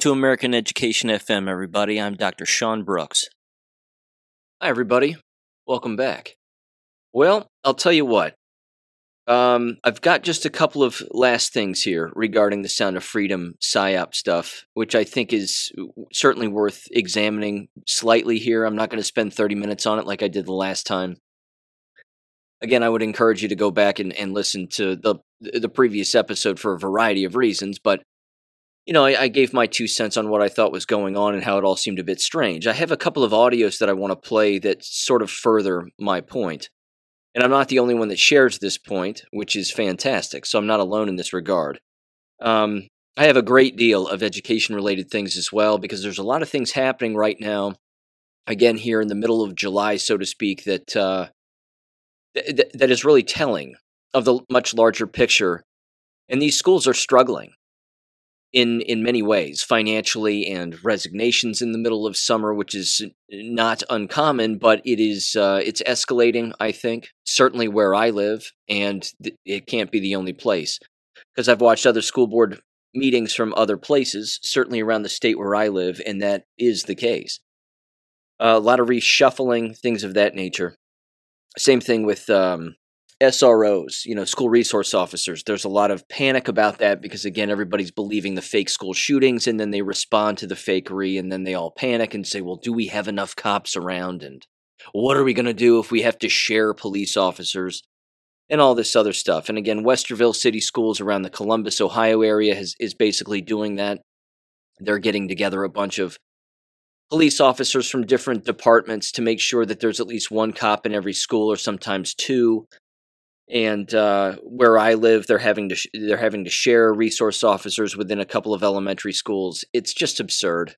To American Education FM, everybody. I'm Dr. Sean Brooks. Hi, everybody. Welcome back. Well, I'll tell you what. Um, I've got just a couple of last things here regarding the Sound of Freedom PSYOP stuff, which I think is certainly worth examining slightly here. I'm not going to spend 30 minutes on it like I did the last time. Again, I would encourage you to go back and, and listen to the the previous episode for a variety of reasons, but you know, I, I, gave my two cents on what I thought was going on and how it all seemed a bit strange. I have a couple of audios that I want to play that sort of further my point. And I'm not the only one that shares this point, which is fantastic. So I'm not alone in this regard. Um, I have a great deal of education related things as well because there's a lot of things happening right now. Again, here in the middle of July, so to speak, that uh, th- that is really telling of the much larger picture. And these schools are struggling in in many ways, financially and resignations in the middle of summer, which is not uncommon, but it is uh, it's escalating. I think certainly where I live, and th- it can't be the only place because I've watched other school board meetings from other places, certainly around the state where I live, and that is the case. Uh, a lot of reshuffling, things of that nature. Same thing with um, SROs, you know, school resource officers. There's a lot of panic about that because, again, everybody's believing the fake school shootings and then they respond to the fakery and then they all panic and say, well, do we have enough cops around? And what are we going to do if we have to share police officers? And all this other stuff. And again, Westerville City Schools around the Columbus, Ohio area has, is basically doing that. They're getting together a bunch of police officers from different departments to make sure that there's at least one cop in every school or sometimes two and uh, where I live, they're having to sh- they're having to share resource officers within a couple of elementary schools. It's just absurd.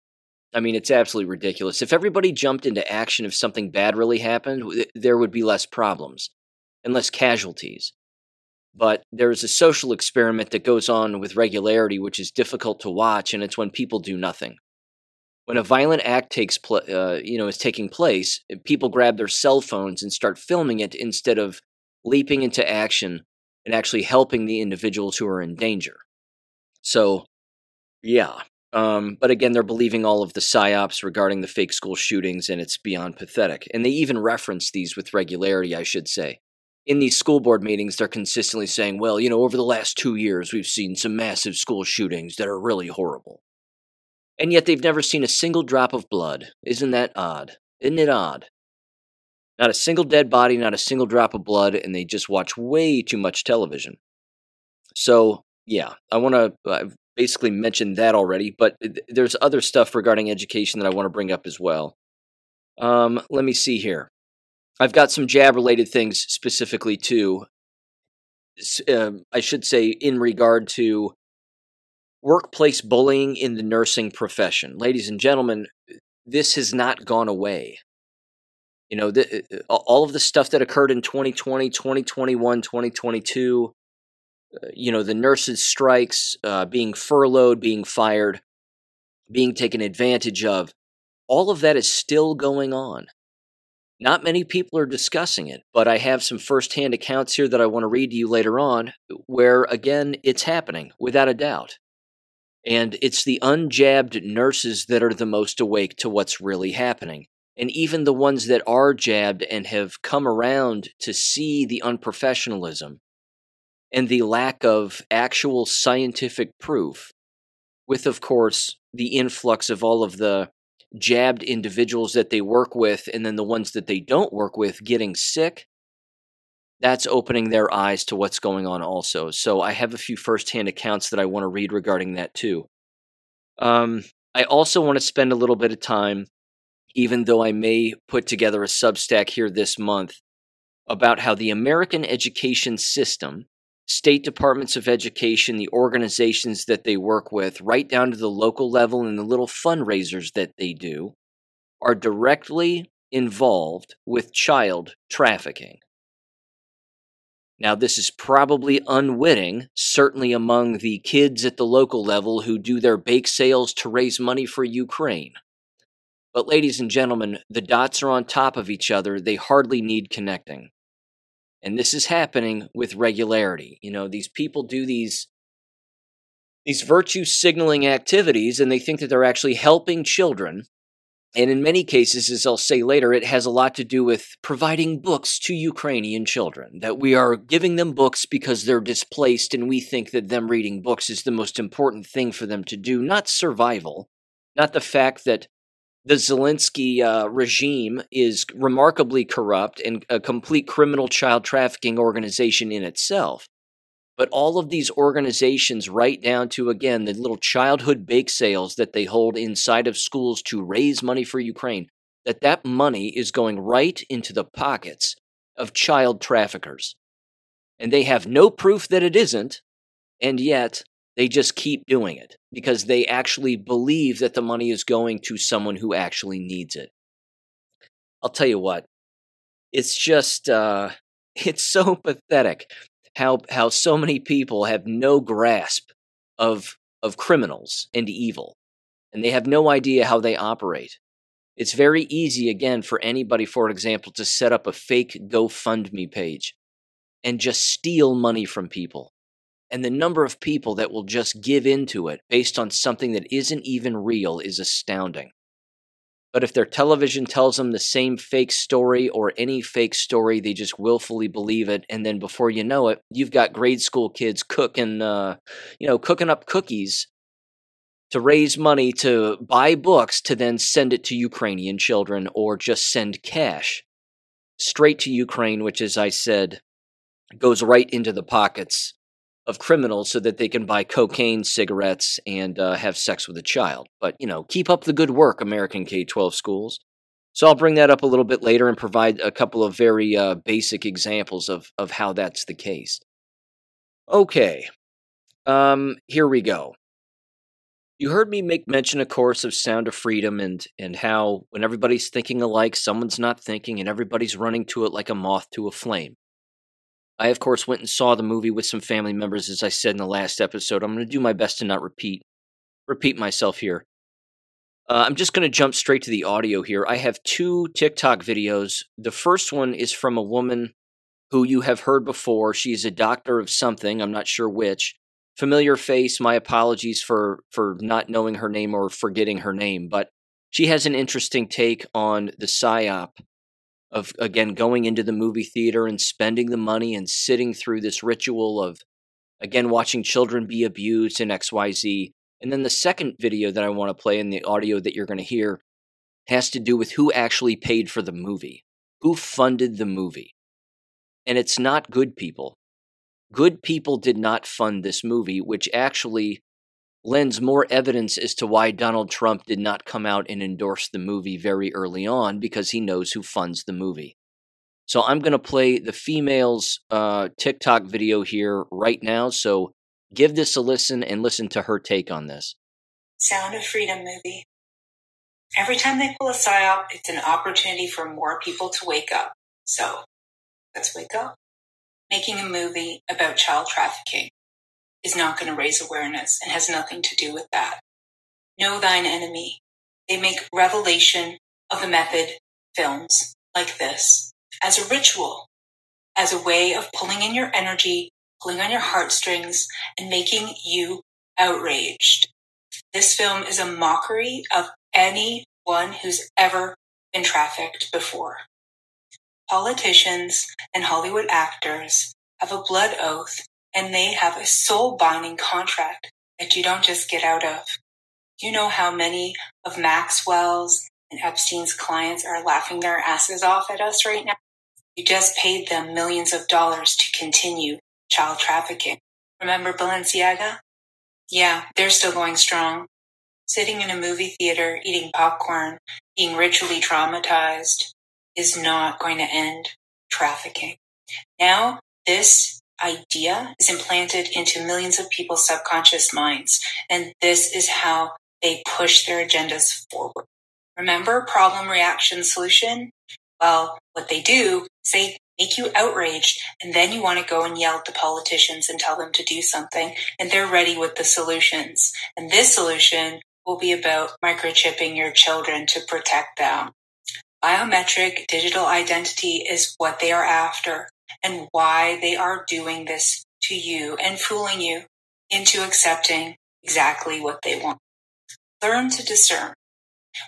I mean, it's absolutely ridiculous. If everybody jumped into action if something bad really happened, there would be less problems and less casualties. But there's a social experiment that goes on with regularity, which is difficult to watch, and it's when people do nothing. When a violent act takes pl- uh, you know is taking place, people grab their cell phones and start filming it instead of leaping into action and actually helping the individuals who are in danger. So, yeah. Um, but again, they're believing all of the psyops regarding the fake school shootings, and it's beyond pathetic. And they even reference these with regularity, I should say. In these school board meetings, they're consistently saying, well, you know, over the last two years, we've seen some massive school shootings that are really horrible. And yet they've never seen a single drop of blood. Isn't that odd? Isn't it odd? Not a single dead body, not a single drop of blood, and they just watch way too much television. So, yeah, I want to uh, basically mention that already, but there's other stuff regarding education that I want to bring up as well. Um, let me see here. I've got some jab related things specifically too. Uh, I should say, in regard to workplace bullying in the nursing profession. Ladies and gentlemen, this has not gone away. You know, the, uh, all of the stuff that occurred in 2020, 2021, 2022, uh, you know, the nurses' strikes, uh, being furloughed, being fired, being taken advantage of, all of that is still going on. Not many people are discussing it, but I have some firsthand accounts here that I want to read to you later on where, again, it's happening without a doubt. And it's the unjabbed nurses that are the most awake to what's really happening and even the ones that are jabbed and have come around to see the unprofessionalism and the lack of actual scientific proof, with, of course, the influx of all of the jabbed individuals that they work with and then the ones that they don't work with getting sick, that's opening their eyes to what's going on also. So I have a few firsthand accounts that I want to read regarding that too. Um, I also want to spend a little bit of time even though I may put together a Substack here this month about how the American education system, state departments of education, the organizations that they work with, right down to the local level and the little fundraisers that they do, are directly involved with child trafficking. Now, this is probably unwitting, certainly among the kids at the local level who do their bake sales to raise money for Ukraine. But, ladies and gentlemen, the dots are on top of each other. They hardly need connecting. And this is happening with regularity. You know, these people do these these virtue signaling activities and they think that they're actually helping children. And in many cases, as I'll say later, it has a lot to do with providing books to Ukrainian children. That we are giving them books because they're displaced, and we think that them reading books is the most important thing for them to do, not survival, not the fact that the Zelensky uh, regime is remarkably corrupt and a complete criminal child trafficking organization in itself. But all of these organizations, right down to, again, the little childhood bake sales that they hold inside of schools to raise money for Ukraine, that that money is going right into the pockets of child traffickers. And they have no proof that it isn't, and yet they just keep doing it because they actually believe that the money is going to someone who actually needs it. I'll tell you what, it's just, uh, it's so pathetic how how so many people have no grasp of of criminals and evil and they have no idea how they operate it's very easy again for anybody for example to set up a fake gofundme page and just steal money from people and the number of people that will just give in to it based on something that isn't even real is astounding but if their television tells them the same fake story or any fake story, they just willfully believe it. And then before you know it, you've got grade school kids cooking, uh, you know, cooking up cookies to raise money to buy books to then send it to Ukrainian children or just send cash straight to Ukraine, which, as I said, goes right into the pockets of criminals so that they can buy cocaine, cigarettes, and uh, have sex with a child. But, you know, keep up the good work, American K 12 schools. So I'll bring that up a little bit later and provide a couple of very uh, basic examples of, of how that's the case. Okay, um, here we go. You heard me make mention, of course, of Sound of Freedom and, and how when everybody's thinking alike, someone's not thinking and everybody's running to it like a moth to a flame. I, of course, went and saw the movie with some family members, as I said in the last episode. I'm going to do my best to not repeat repeat myself here. Uh, I'm just going to jump straight to the audio here. I have two TikTok videos. The first one is from a woman who you have heard before. She's a doctor of something. I'm not sure which. Familiar face. My apologies for for not knowing her name or forgetting her name, but she has an interesting take on the psyop of again going into the movie theater and spending the money and sitting through this ritual of again watching children be abused in XYZ. And then the second video that I want to play and the audio that you're going to hear has to do with who actually paid for the movie, who funded the movie. And it's not good people. Good people did not fund this movie, which actually lends more evidence as to why Donald Trump did not come out and endorse the movie very early on because he knows who funds the movie. So I'm going to play the female's uh, TikTok video here right now. So give this a listen and listen to her take on this. Sound of Freedom movie. Every time they pull a psyop, it's an opportunity for more people to wake up. So let's wake up. Making a movie about child trafficking is not going to raise awareness and has nothing to do with that. Know thine enemy. They make revelation of the method films like this as a ritual, as a way of pulling in your energy, pulling on your heartstrings, and making you outraged. This film is a mockery of anyone who's ever been trafficked before. Politicians and Hollywood actors have a blood oath and they have a soul binding contract that you don't just get out of. You know how many of Maxwell's and Epstein's clients are laughing their asses off at us right now? You just paid them millions of dollars to continue child trafficking. Remember Balenciaga? Yeah, they're still going strong. Sitting in a movie theater, eating popcorn, being ritually traumatized is not going to end trafficking. Now, this idea is implanted into millions of people's subconscious minds. And this is how they push their agendas forward. Remember problem, reaction, solution? Well, what they do is they make you outraged and then you want to go and yell at the politicians and tell them to do something and they're ready with the solutions. And this solution will be about microchipping your children to protect them. Biometric digital identity is what they are after and why they are doing this to you and fooling you into accepting exactly what they want. Learn to discern.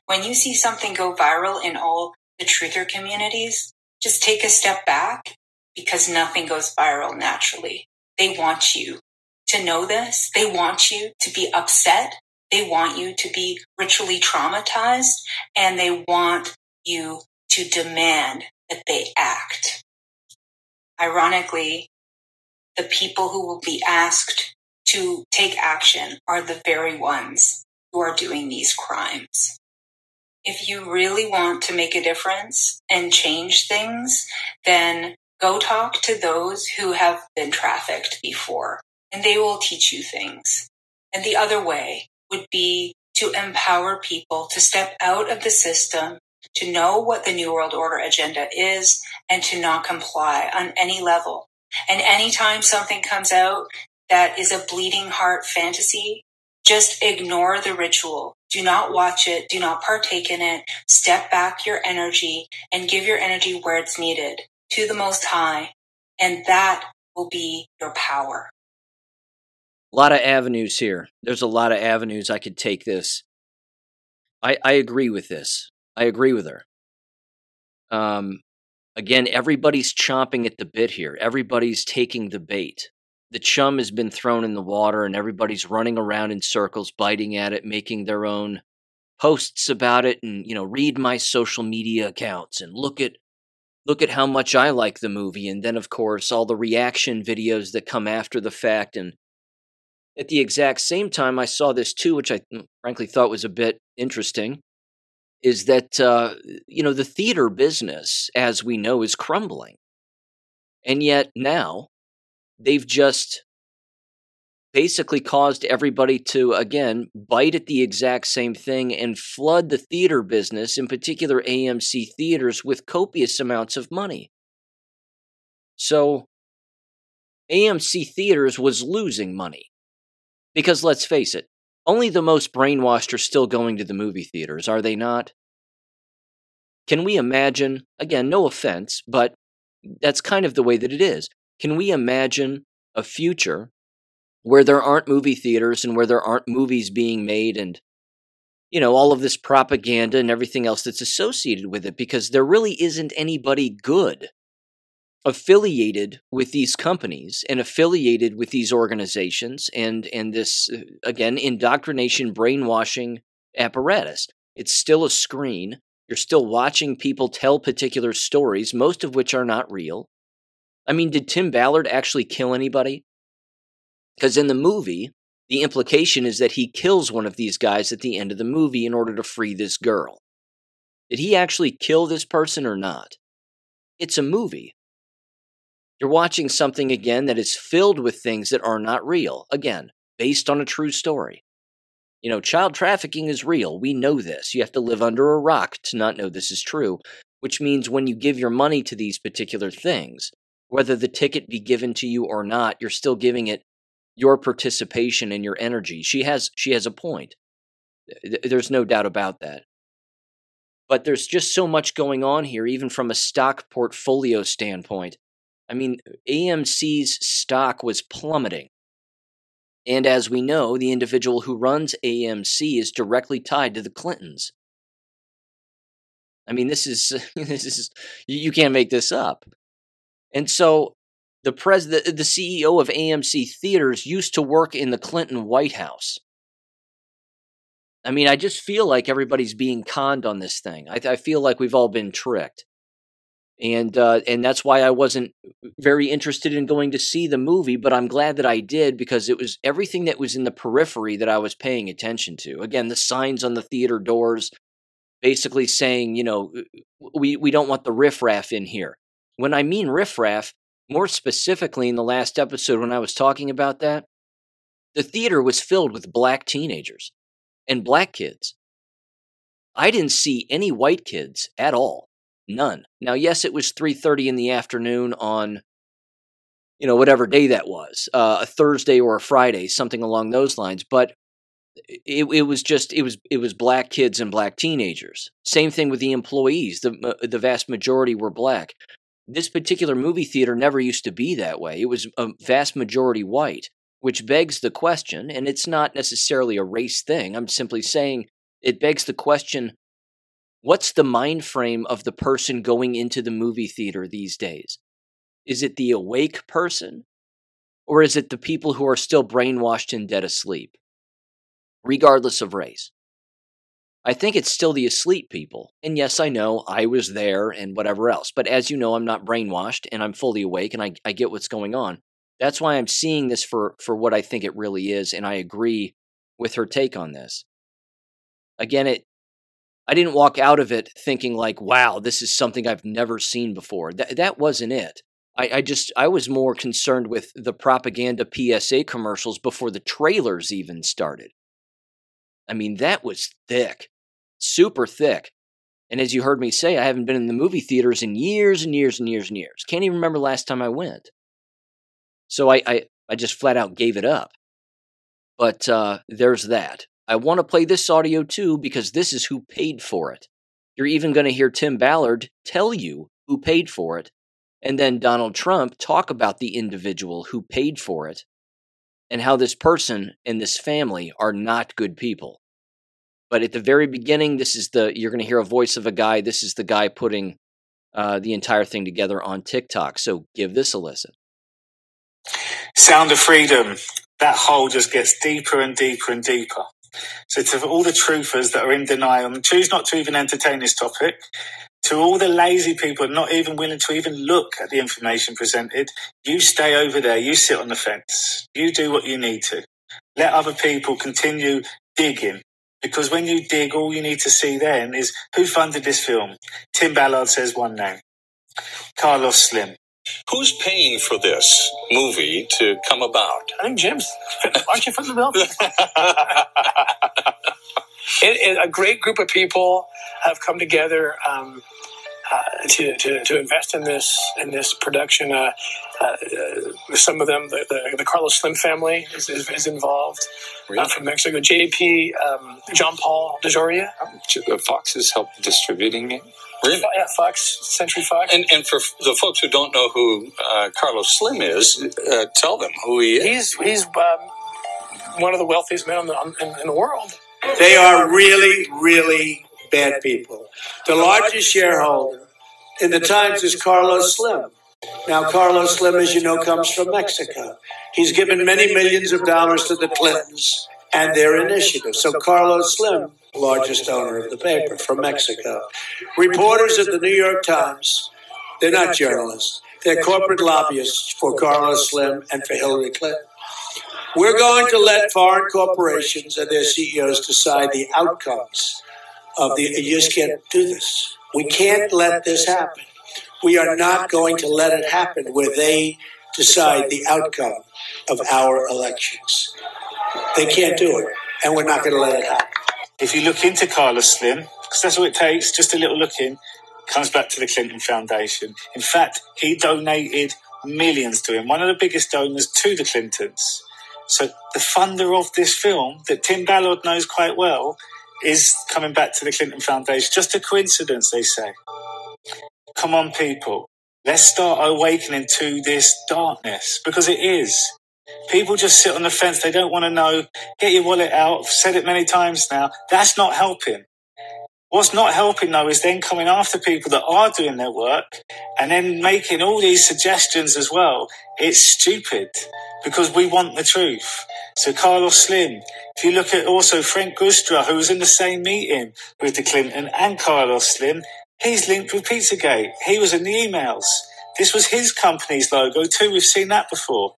When you see something go viral in all the truther communities, just take a step back because nothing goes viral naturally. They want you to know this. They want you to be upset. They want you to be ritually traumatized and they want you to demand that they act. Ironically, the people who will be asked to take action are the very ones who are doing these crimes. If you really want to make a difference and change things, then go talk to those who have been trafficked before and they will teach you things. And the other way would be to empower people to step out of the system, to know what the New World Order agenda is, and to not comply on any level. And anytime something comes out that is a bleeding heart fantasy, just ignore the ritual. Do not watch it. Do not partake in it. Step back your energy and give your energy where it's needed to the Most High. And that will be your power. A lot of avenues here. There's a lot of avenues I could take this. I, I agree with this. I agree with her. Um, again, everybody's chomping at the bit here. Everybody's taking the bait. The chum has been thrown in the water, and everybody's running around in circles, biting at it, making their own posts about it, and you know, read my social media accounts and look at look at how much I like the movie, and then of course all the reaction videos that come after the fact, and at the exact same time, I saw this too, which I mm, frankly thought was a bit interesting. Is that, uh, you know, the theater business, as we know, is crumbling. And yet now they've just basically caused everybody to, again, bite at the exact same thing and flood the theater business, in particular AMC theaters, with copious amounts of money. So AMC theaters was losing money. Because let's face it, only the most brainwashed are still going to the movie theaters, are they not? Can we imagine, again, no offense, but that's kind of the way that it is. Can we imagine a future where there aren't movie theaters and where there aren't movies being made and, you know, all of this propaganda and everything else that's associated with it? Because there really isn't anybody good affiliated with these companies and affiliated with these organizations and and this uh, again indoctrination brainwashing apparatus. It's still a screen. You're still watching people tell particular stories most of which are not real. I mean did tim ballard actually kill anybody? Because in the movie the implication is that he kills one of these guys at the end of the movie in order to free this girl. Did he actually kill this person or not? It's a movie you're watching something again that is filled with things that are not real. Again, based on a true story. You know, child trafficking is real. We know this. You have to live under a rock to not know this is true, which means when you give your money to these particular things, whether the ticket be given to you or not, you're still giving it your participation and your energy. She has she has a point. There's no doubt about that. But there's just so much going on here even from a stock portfolio standpoint I mean, AMC's stock was plummeting. And as we know, the individual who runs AMC is directly tied to the Clintons. I mean, this is this is you can't make this up. And so the pres the, the CEO of AMC Theaters used to work in the Clinton White House. I mean, I just feel like everybody's being conned on this thing. I, I feel like we've all been tricked and uh, and that's why I wasn't very interested in going to see the movie. But I'm glad that I did because it was everything that was in the periphery that I was paying attention to. Again, the signs on the theater doors, basically saying, you know, we we don't want the riffraff in here. When I mean riffraff, more specifically in the last episode when I was talking about that, the theater was filled with black teenagers and black kids. I didn't see any white kids at all. None. Now, yes, it was 3:30 in the afternoon on you know whatever day that was, uh, a Thursday or a Friday, something along those lines, but it, it was just it was it was black kids and black teenagers. Same thing with the employees. The the vast majority were black. This particular movie theater never used to be that way. It was a vast majority white, which begs the question, and it's not necessarily a race thing. I'm simply saying it begs the question what's the mind frame of the person going into the movie theater these days? Is it the awake person? Or is it the people who are still brainwashed and dead asleep? Regardless of race. I think it's still the asleep people. And yes, I know I was there and whatever else. But as you know, I'm not brainwashed and I'm fully awake and I, I get what's going on. That's why I'm seeing this for, for what I think it really is. And I agree with her take on this. Again, it I didn't walk out of it thinking like, wow, this is something I've never seen before. That that wasn't it. I, I just I was more concerned with the propaganda PSA commercials before the trailers even started. I mean, that was thick super thick. And as you heard me say, I haven't been in the movie theaters in years and years and years and years. Can't even remember last time I went. So I, I, I just flat out gave it up. But uh, there's that. I want to play this audio too because this is who paid for it. You're even going to hear Tim Ballard tell you who paid for it, and then Donald Trump talk about the individual who paid for it and how this person and this family are not good people. But at the very beginning, this is the you're going to hear a voice of a guy. This is the guy putting uh, the entire thing together on TikTok. So give this a listen. Sound of Freedom. That hole just gets deeper and deeper and deeper. So to all the truthers that are in denial and choose not to even entertain this topic, to all the lazy people not even willing to even look at the information presented, you stay over there, you sit on the fence, you do what you need to. Let other people continue digging because when you dig, all you need to see then is who funded this film. Tim Ballard says one name Carlos Slim. Who's paying for this movie to come about? I think Jim's. Aren't you from the it, it, a great group of people have come together. Um, uh, to, to, to invest in this in this production. Uh, uh, some of them, the, the, the, Carlos Slim family is, is, is involved really? from Mexico. JP, um, John Paul DeJoria. Fox has helped distributing it. Really? Yeah, Fox, Century Fox. And, and for the folks who don't know who uh, Carlos Slim is, uh, tell them who he is. He's, he's um, one of the wealthiest men in the, in, in the world. They are really, really bad people. The largest shareholder in the Times is Carlos Slim. Now, Carlos Slim, as you know, comes from Mexico. He's given many millions of dollars to the Clintons and their initiative. So, Carlos Slim, largest owner of the paper from Mexico. Reporters at the New York Times, they're not journalists, they're corporate lobbyists for Carlos Slim and for Hillary Clinton. We're going to let foreign corporations and their CEOs decide the outcomes of the. You just can't do this. We can't let this happen. We are not going to let it happen where they decide the outcome of our elections. They can't do it, and we're not going to let it happen. If you look into Carlos Slim, because that's all it takes, just a little look in, comes back to the Clinton Foundation. In fact, he donated millions to him, one of the biggest donors to the Clintons. So the funder of this film that Tim Ballard knows quite well is coming back to the Clinton Foundation. Just a coincidence, they say. Come on, people. Let's start awakening to this darkness because it is. People just sit on the fence. They don't want to know. Get your wallet out. I've said it many times now. That's not helping. What's not helping though is then coming after people that are doing their work and then making all these suggestions as well. It's stupid because we want the truth. So Carlos Slim, if you look at also Frank Giustra, who was in the same meeting with the Clinton and Carlos Slim, he's linked with Pizzagate. He was in the emails. This was his company's logo too. We've seen that before.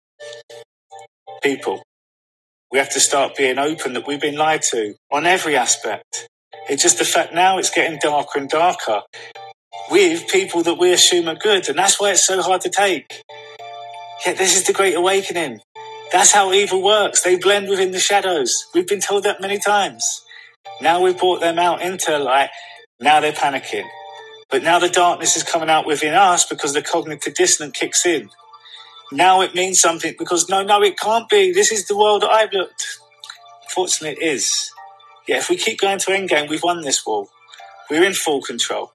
People, we have to start being open that we've been lied to on every aspect. It's just the fact now it's getting darker and darker with people that we assume are good. And that's why it's so hard to take. Yet this is the Great Awakening. That's how evil works. They blend within the shadows. We've been told that many times. Now we've brought them out into light. Now they're panicking. But now the darkness is coming out within us because the cognitive dissonance kicks in. Now it means something because no, no, it can't be. This is the world I've looked. Fortunately, it is. Yeah, if we keep going to endgame, we've won this war. We're in full control.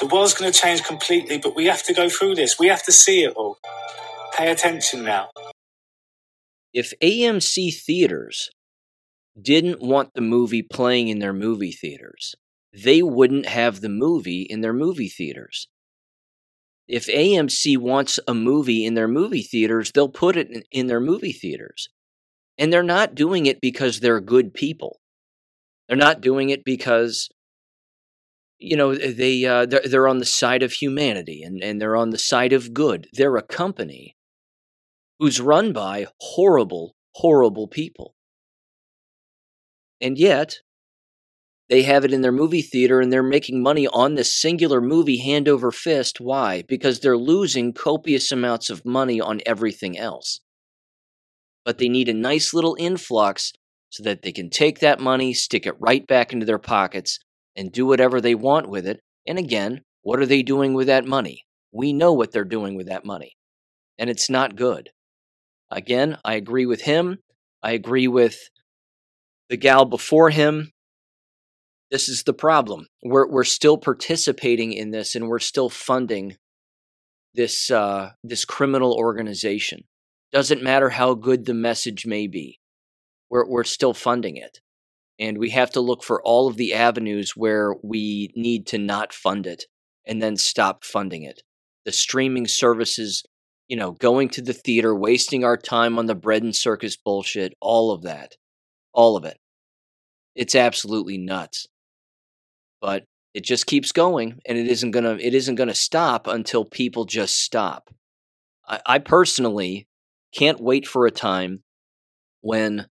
The world's going to change completely, but we have to go through this. We have to see it all. Pay attention now. if AMC theaters didn't want the movie playing in their movie theaters, they wouldn't have the movie in their movie theaters. If AMC wants a movie in their movie theaters, they'll put it in, in their movie theaters. And they're not doing it because they're good people. They're not doing it because you know they uh, they're, they're on the side of humanity and, and they're on the side of good. They're a company who's run by horrible, horrible people. And yet, they have it in their movie theater and they're making money on this singular movie hand over fist. Why? Because they're losing copious amounts of money on everything else. But they need a nice little influx so that they can take that money, stick it right back into their pockets, and do whatever they want with it. And again, what are they doing with that money? We know what they're doing with that money. And it's not good. Again, I agree with him. I agree with the gal before him. This is the problem. We're we're still participating in this, and we're still funding this uh, this criminal organization. Doesn't matter how good the message may be, we're we're still funding it, and we have to look for all of the avenues where we need to not fund it, and then stop funding it. The streaming services, you know, going to the theater, wasting our time on the bread and circus bullshit, all of that, all of it. It's absolutely nuts but it just keeps going and it isn't gonna it isn't gonna stop until people just stop I, I personally can't wait for a time when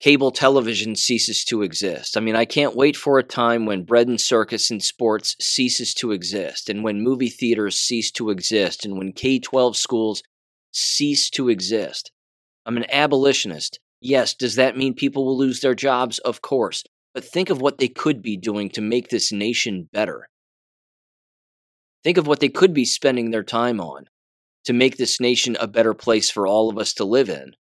cable television ceases to exist. I mean, I can't wait for a time when bread and circus and sports ceases to exist, and when movie theaters cease to exist, and when K 12 schools cease to exist. I'm an abolitionist. Yes, does that mean people will lose their jobs? Of course but think of what they could be doing to make this nation better. Think of what they could be spending their time on to make this nation a better place for all of us to live in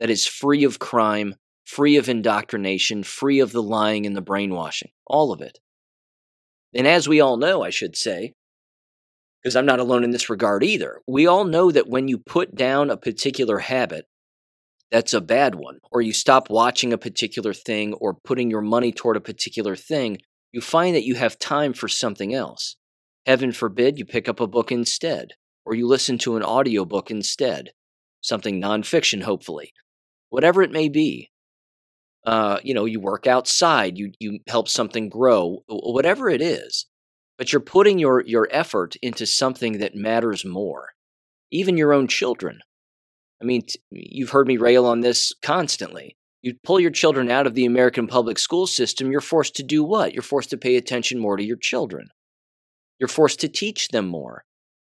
that is free of crime, free of indoctrination, free of the lying and the brainwashing. All of it. And as we all know, I should say, because I'm not alone in this regard either, we all know that when you put down a particular habit, that's a bad one, or you stop watching a particular thing or putting your money toward a particular thing, you find that you have time for something else. Heaven forbid you pick up a book instead, or you listen to an audiobook instead, something nonfiction, hopefully. Whatever it may be. Uh, you know, you work outside, you, you help something grow, whatever it is. But you're putting your, your effort into something that matters more. Even your own children. I mean, t- you've heard me rail on this constantly. You pull your children out of the American public school system, you're forced to do what? You're forced to pay attention more to your children. You're forced to teach them more,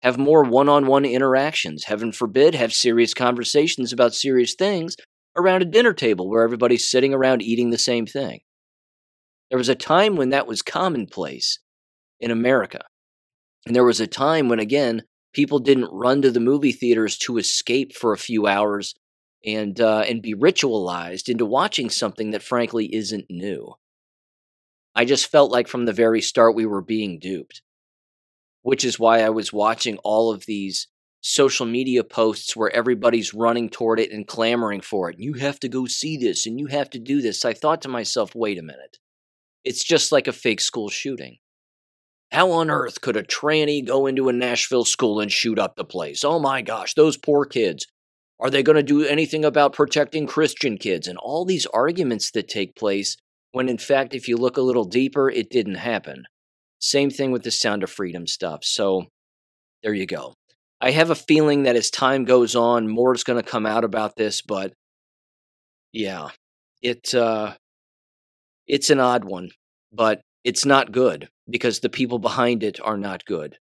have more one on one interactions. Heaven forbid, have serious conversations about serious things around a dinner table where everybody's sitting around eating the same thing. There was a time when that was commonplace in America. And there was a time when, again, people didn't run to the movie theaters to escape for a few hours and uh, and be ritualized into watching something that frankly isn't new. I just felt like from the very start we were being duped, which is why I was watching all of these social media posts where everybody's running toward it and clamoring for it. You have to go see this and you have to do this. I thought to myself, wait a minute. It's just like a fake school shooting. How on earth could a tranny go into a Nashville school and shoot up the place? Oh my gosh, those poor kids. Are they going to do anything about protecting Christian kids? And all these arguments that take place when, in fact, if you look a little deeper, it didn't happen. Same thing with the Sound of Freedom stuff. So there you go. I have a feeling that as time goes on, more is going to come out about this, but yeah, it uh, it's an odd one, but it's not good because the people behind it are not good.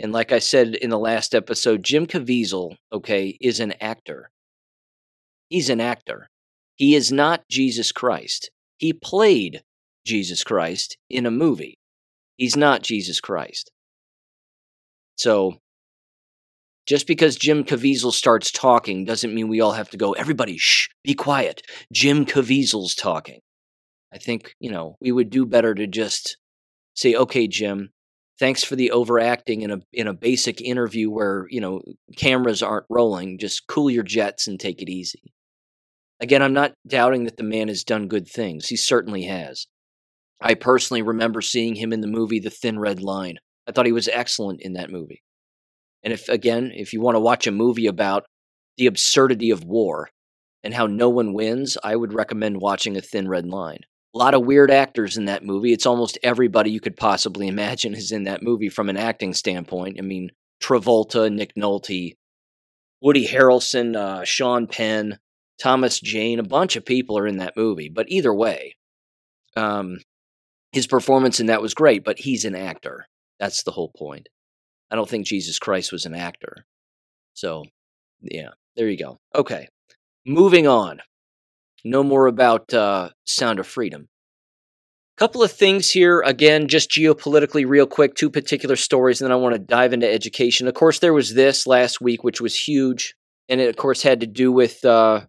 And like I said in the last episode, Jim Caviezel, okay, is an actor. He's an actor. He is not Jesus Christ. He played Jesus Christ in a movie. He's not Jesus Christ. So, just because Jim Caviezel starts talking doesn't mean we all have to go, everybody, shh, be quiet. Jim Caviezel's talking. I think, you know, we would do better to just say, okay, Jim, thanks for the overacting in a in a basic interview where you know cameras aren't rolling. Just cool your jets and take it easy. Again, I'm not doubting that the man has done good things. He certainly has. I personally remember seeing him in the movie The Thin Red Line. I thought he was excellent in that movie. And if, again, if you want to watch a movie about the absurdity of war and how no one wins, I would recommend watching A Thin Red Line. A lot of weird actors in that movie. It's almost everybody you could possibly imagine is in that movie from an acting standpoint. I mean, Travolta, Nick Nolte, Woody Harrelson, uh, Sean Penn, Thomas Jane, a bunch of people are in that movie. But either way, um, his performance in that was great, but he's an actor. That's the whole point. I don't think Jesus Christ was an actor. So, yeah, there you go. Okay, moving on. No more about uh, Sound of Freedom. Couple of things here, again, just geopolitically, real quick, two particular stories, and then I want to dive into education. Of course, there was this last week, which was huge, and it, of course, had to do with uh,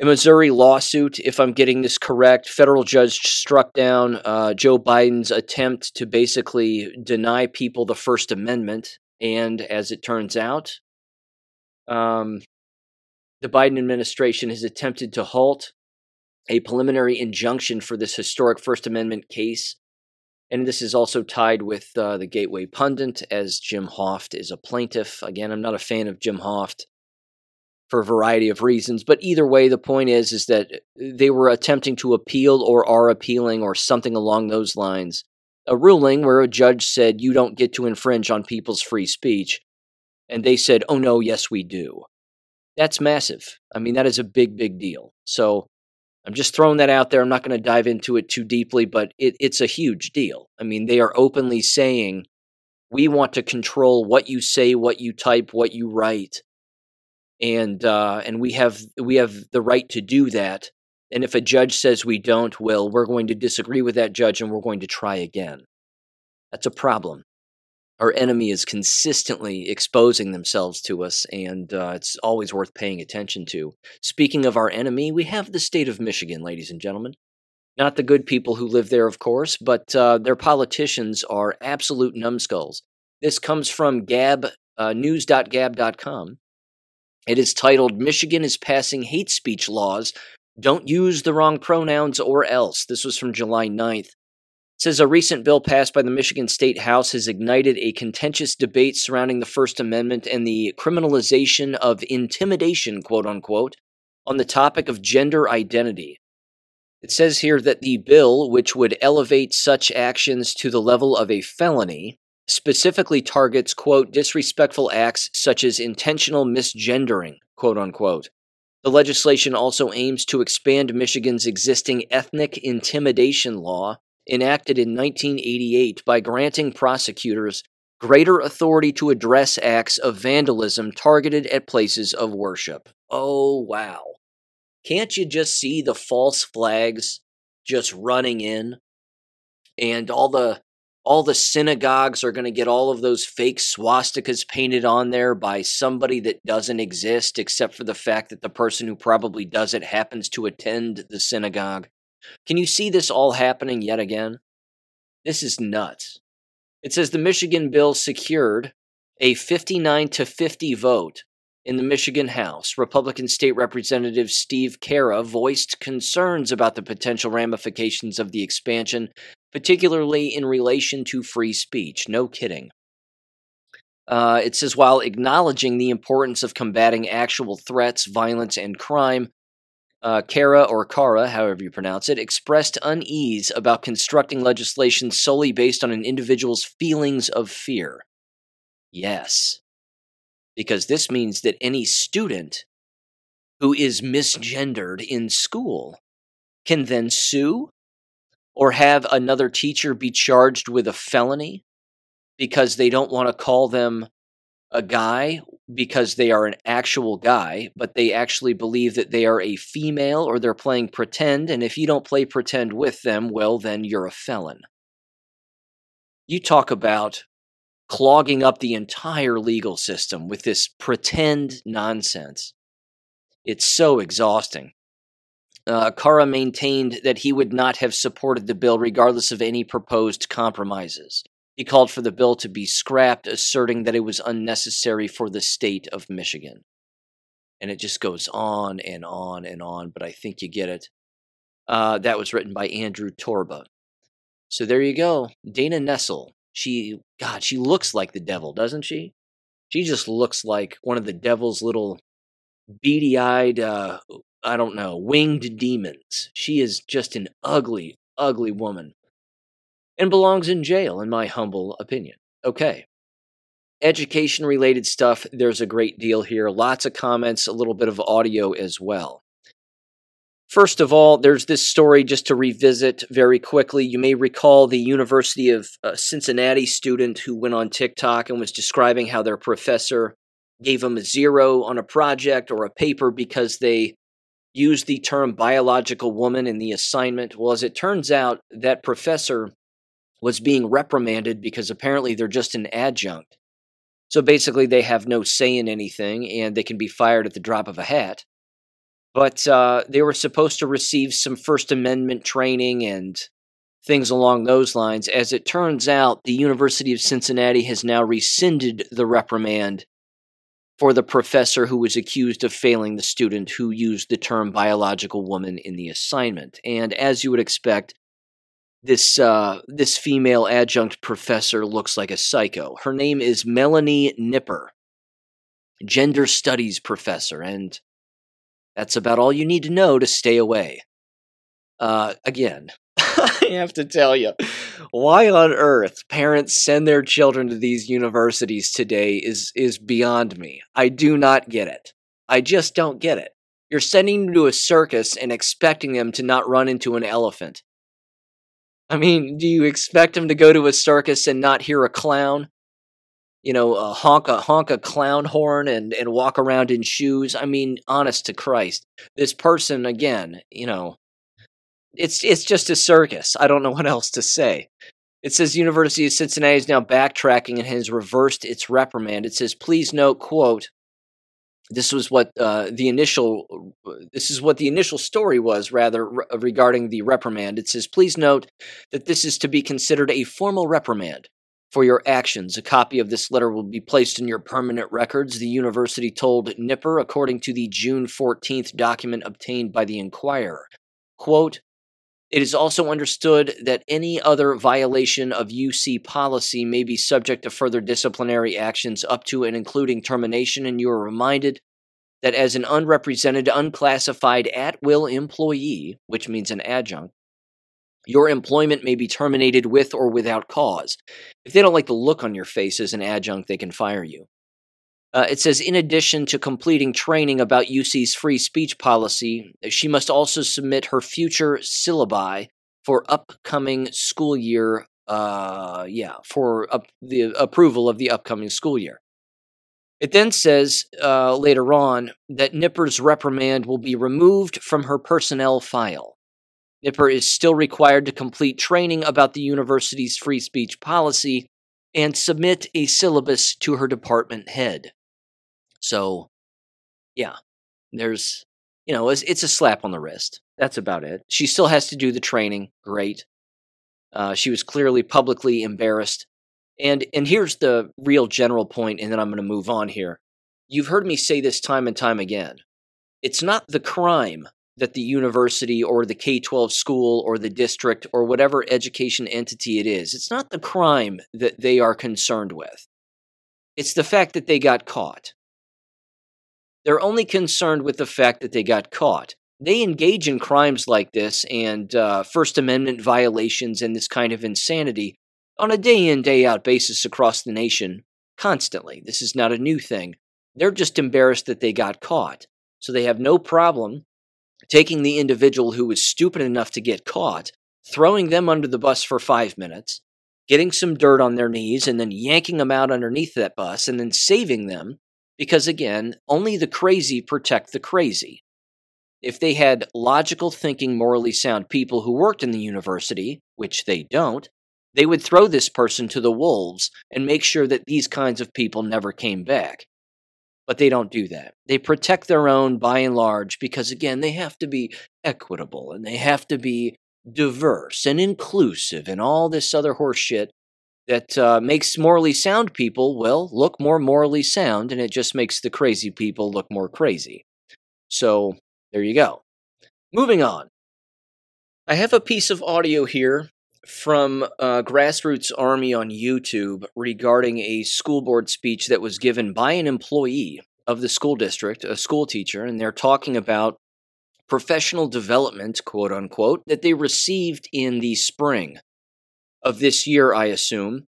a Missouri lawsuit, if I'm getting this correct. Federal judge struck down uh, Joe Biden's attempt to basically deny people the First Amendment. And as it turns out, um, the Biden administration has attempted to halt a preliminary injunction for this historic First Amendment case. And this is also tied with uh, the Gateway Pundit, as Jim Hoft is a plaintiff. Again, I'm not a fan of Jim Hoft for a variety of reasons, but either way, the point is is that they were attempting to appeal or are appealing or something along those lines. A ruling where a judge said you don't get to infringe on people's free speech, and they said, "Oh no, yes we do." That's massive. I mean, that is a big, big deal. So I'm just throwing that out there. I'm not going to dive into it too deeply, but it, it's a huge deal. I mean, they are openly saying, we want to control what you say, what you type, what you write, and uh, and we have we have the right to do that. And if a judge says we don't, well, we're going to disagree with that judge, and we're going to try again. That's a problem our enemy is consistently exposing themselves to us, and uh, it's always worth paying attention to. Speaking of our enemy, we have the state of Michigan, ladies and gentlemen. Not the good people who live there, of course, but uh, their politicians are absolute numbskulls. This comes from Gab, uh, news.gab.com. It is titled Michigan is passing hate speech laws. Don't use the wrong pronouns or else. This was from July 9th says a recent bill passed by the Michigan State House has ignited a contentious debate surrounding the First Amendment and the criminalization of intimidation, quote unquote, on the topic of gender identity. It says here that the bill, which would elevate such actions to the level of a felony, specifically targets, quote, disrespectful acts such as intentional misgendering, quote unquote. The legislation also aims to expand Michigan's existing ethnic intimidation law enacted in 1988 by granting prosecutors greater authority to address acts of vandalism targeted at places of worship. Oh, wow. Can't you just see the false flags just running in? And all the all the synagogues are going to get all of those fake swastikas painted on there by somebody that doesn't exist except for the fact that the person who probably does it happens to attend the synagogue. Can you see this all happening yet again? This is nuts. It says the Michigan bill secured a 59 to 50 vote in the Michigan House. Republican State Representative Steve Carra voiced concerns about the potential ramifications of the expansion, particularly in relation to free speech. No kidding. Uh, it says while acknowledging the importance of combating actual threats, violence, and crime, uh, Carra or Carra, however you pronounce it, expressed unease about constructing legislation solely based on an individual's feelings of fear. Yes, because this means that any student who is misgendered in school can then sue or have another teacher be charged with a felony because they don't want to call them a guy because they are an actual guy, but they actually believe that they are a female or they're playing pretend. And if you don't play pretend with them, well, then you're a felon. You talk about clogging up the entire legal system with this pretend nonsense. It's so exhausting. Uh, Carra maintained that he would not have supported the bill regardless of any proposed compromises. He called for the bill to be scrapped, asserting that it was unnecessary for the state of Michigan. And it just goes on and on and on, but I think you get it. Uh, that was written by Andrew Torba. So there you go. Dana Nessel. She, God, she looks like the devil, doesn't she? She just looks like one of the devil's little beady eyed, uh, I don't know, winged demons. She is just an ugly, ugly woman and belongs in jail, in my humble opinion. Okay. Education related stuff, there's a great deal here. Lots of comments, a little bit of audio as well. First of all, there's this story just to revisit very quickly. You may recall the University of uh, Cincinnati student who went on TikTok and was describing how their professor gave them a zero on a project or a paper because they used the term biological woman in the assignment. Well, as it turns out, that professor was being reprimanded because apparently they're just an adjunct. So basically, they have no say in anything and they can be fired at the drop of a hat. But uh, they were supposed to receive some First Amendment training and things along those lines. As it turns out, the University of Cincinnati has now rescinded the reprimand for the professor who was accused of failing the student who used the term biological woman in the assignment. And as you would expect, this uh, this female adjunct professor looks like a psycho. Her name is Melanie Nipper, gender studies professor, and that's about all you need to know to stay away. Uh, again, I have to tell you, why on earth parents send their children to these universities today is is beyond me. I do not get it. I just don't get it. You're sending them to a circus and expecting them to not run into an elephant. I mean, do you expect him to go to a circus and not hear a clown? You know, uh, honk a honk a clown horn and and walk around in shoes. I mean, honest to Christ, this person again. You know, it's it's just a circus. I don't know what else to say. It says University of Cincinnati is now backtracking and has reversed its reprimand. It says, please note, quote, this was what uh, the initial this is what the initial story was rather re- regarding the reprimand. It says please note that this is to be considered a formal reprimand for your actions. A copy of this letter will be placed in your permanent records the university told nipper according to the june 14th document obtained by the inquirer quote it is also understood that any other violation of UC policy may be subject to further disciplinary actions up to and including termination, and you are reminded that as an unrepresented, unclassified at will employee, which means an adjunct, your employment may be terminated with or without cause. If they don't like the look on your face as an adjunct, they can fire you. Uh, it says, in addition to completing training about UC's free speech policy, she must also submit her future syllabi for upcoming school year. Uh, yeah, for up, the approval of the upcoming school year. It then says uh, later on that Nipper's reprimand will be removed from her personnel file. Nipper is still required to complete training about the university's free speech policy and submit a syllabus to her department head. So, yeah, there's, you know, it's, it's, a slap on the wrist. That's about it. She still has to do the training. Great. Uh, she was clearly publicly embarrassed. And and here's the real general point, and then I'm going to move on here. You've heard me say this time and time again. It's not the crime that the university or the K 12 school or the district or whatever education entity it is, it's not the crime that they are concerned with. It's the fact that they got caught. They're only concerned with the fact that they got caught. They engage in crimes like this and uh, First Amendment violations and this kind of insanity on a day in, day out basis across the nation, constantly. This is not a new thing. They're just embarrassed that they got caught. So they have no problem taking the individual who was stupid enough to get caught, throwing them under the bus for five minutes, getting some dirt on their knees, and then yanking them out underneath that bus, and then saving them because again, only the crazy protect the crazy. If they had logical thinking, morally sound people who worked in the university, which they don't, they would throw this person to the wolves and make sure that these kinds of people never came back. But they don't do that. They protect their own by and large because, again, they have to be equitable and they have to be diverse and inclusive and all this other horse shit that uh, makes morally sound people, well, look more morally sound, and it just makes the crazy people look more crazy. So there you go. Moving on. I have a piece of audio here from uh, Grassroots Army on YouTube regarding a school board speech that was given by an employee of the school district, a school teacher, and they're talking about professional development, quote unquote, that they received in the spring of this year, I assume.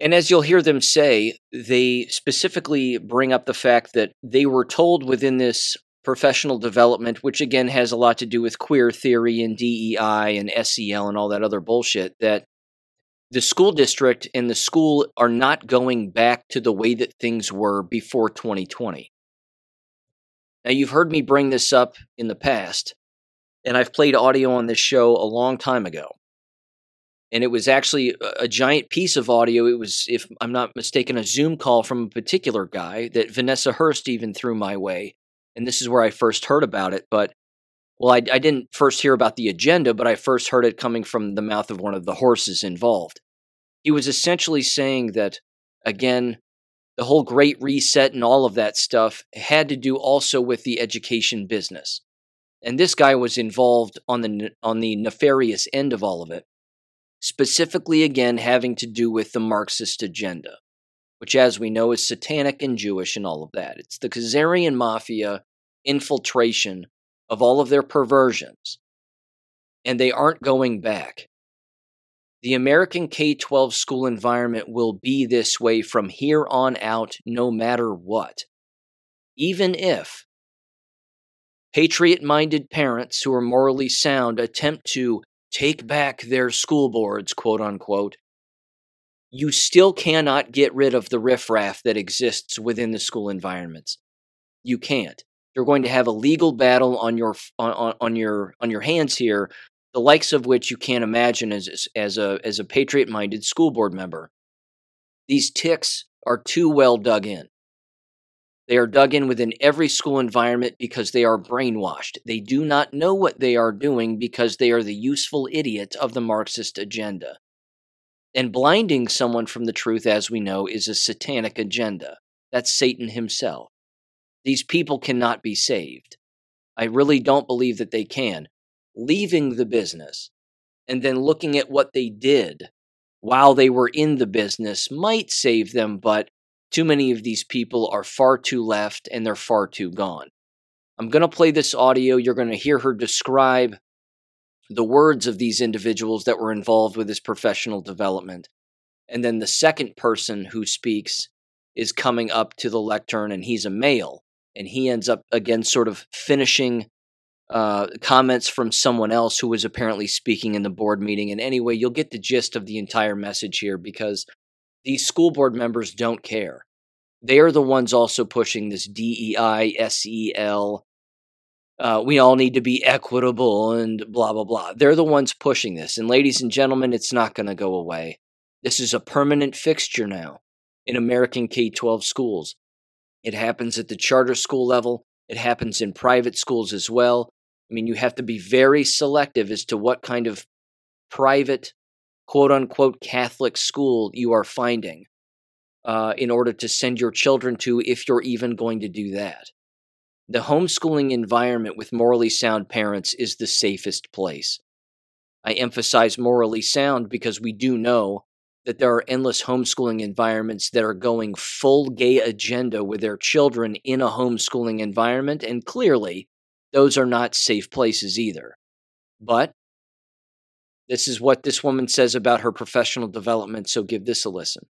And as you'll hear them say, they specifically bring up the fact that they were told within this professional development, which again has a lot to do with queer theory and DEI and SEL and all that other bullshit, that the school district and the school are not going back to the way that things were before 2020. Now, you've heard me bring this up in the past, and I've played audio on this show a long time ago. And it was actually a giant piece of audio. It was, if I'm not mistaken, a Zoom call from a particular guy that Vanessa Hurst even threw my way. And this is where I first heard about it. But, well, I, I didn't first hear about the agenda, but I first heard it coming from the mouth of one of the horses involved. He was essentially saying that, again, the whole great reset and all of that stuff had to do also with the education business. And this guy was involved on the on the nefarious end of all of it. Specifically again having to do with the Marxist agenda, which as we know is satanic and Jewish and all of that. It's the Khazarian mafia infiltration of all of their perversions. And they aren't going back. The American K 12 school environment will be this way from here on out, no matter what. Even if patriot minded parents who are morally sound attempt to take back their school boards, quote unquote, you still cannot get rid of the riffraff that exists within the school environments. You can't. You're going to have a legal battle on your on, on your on your hands here the likes of which you can't imagine as, as a, as a patriot minded school board member. These ticks are too well dug in. They are dug in within every school environment because they are brainwashed. They do not know what they are doing because they are the useful idiot of the Marxist agenda. And blinding someone from the truth, as we know, is a satanic agenda. That's Satan himself. These people cannot be saved. I really don't believe that they can leaving the business and then looking at what they did while they were in the business might save them, but too many of these people are far too left and they're far too gone. I'm going to play this audio. You're going to hear her describe the words of these individuals that were involved with this professional development. And then the second person who speaks is coming up to the lectern, and he's a male. And he ends up, again, sort of finishing uh, comments from someone else who was apparently speaking in the board meeting. And anyway, you'll get the gist of the entire message here because these school board members don't care. They are the ones also pushing this DEI, SEL. Uh, we all need to be equitable and blah, blah, blah. They're the ones pushing this. And ladies and gentlemen, it's not going to go away. This is a permanent fixture now in American K 12 schools. It happens at the charter school level, it happens in private schools as well. I mean, you have to be very selective as to what kind of private, quote unquote, Catholic school you are finding uh, in order to send your children to, if you're even going to do that. The homeschooling environment with morally sound parents is the safest place. I emphasize morally sound because we do know that there are endless homeschooling environments that are going full gay agenda with their children in a homeschooling environment, and clearly those are not safe places either. But this is what this woman says about her professional development, so give this a listen.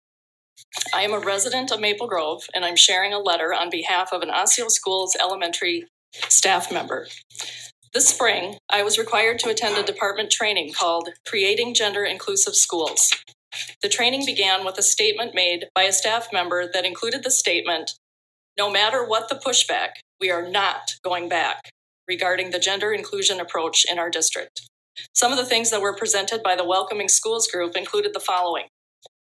I am a resident of Maple Grove, and I'm sharing a letter on behalf of an Osseo Schools elementary staff member. This spring, I was required to attend a department training called Creating Gender Inclusive Schools. The training began with a statement made by a staff member that included the statement No matter what the pushback, we are not going back regarding the gender inclusion approach in our district. Some of the things that were presented by the Welcoming Schools group included the following.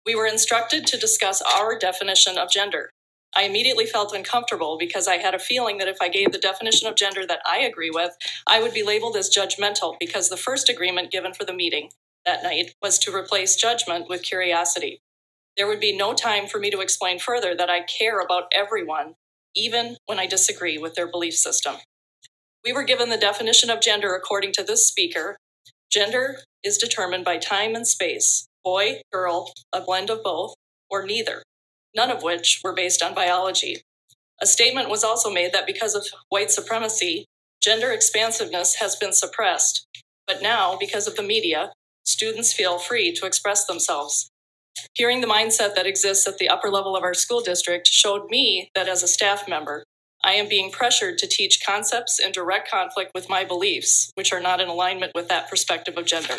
We were instructed to discuss our definition of gender. I immediately felt uncomfortable because I had a feeling that if I gave the definition of gender that I agree with, I would be labeled as judgmental because the first agreement given for the meeting that night was to replace judgment with curiosity. There would be no time for me to explain further that I care about everyone even when I disagree with their belief system. We were given the definition of gender according to this speaker. Gender is determined by time and space, boy, girl, a blend of both, or neither, none of which were based on biology. A statement was also made that because of white supremacy, gender expansiveness has been suppressed. But now, because of the media, students feel free to express themselves. Hearing the mindset that exists at the upper level of our school district showed me that as a staff member, I am being pressured to teach concepts in direct conflict with my beliefs, which are not in alignment with that perspective of gender.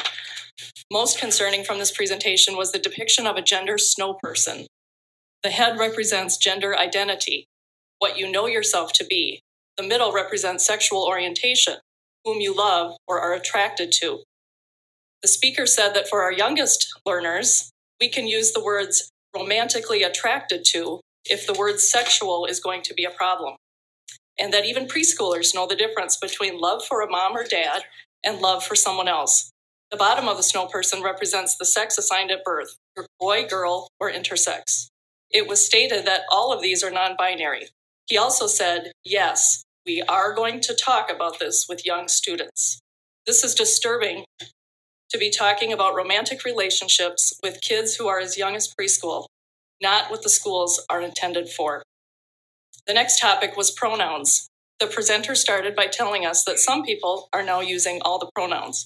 Most concerning from this presentation was the depiction of a gender snow person. The head represents gender identity, what you know yourself to be. The middle represents sexual orientation, whom you love or are attracted to. The speaker said that for our youngest learners, we can use the words romantically attracted to if the word sexual is going to be a problem. And that even preschoolers know the difference between love for a mom or dad and love for someone else. The bottom of the snow person represents the sex assigned at birth boy, girl, or intersex. It was stated that all of these are non binary. He also said, yes, we are going to talk about this with young students. This is disturbing to be talking about romantic relationships with kids who are as young as preschool, not what the schools are intended for. The next topic was pronouns. The presenter started by telling us that some people are now using all the pronouns.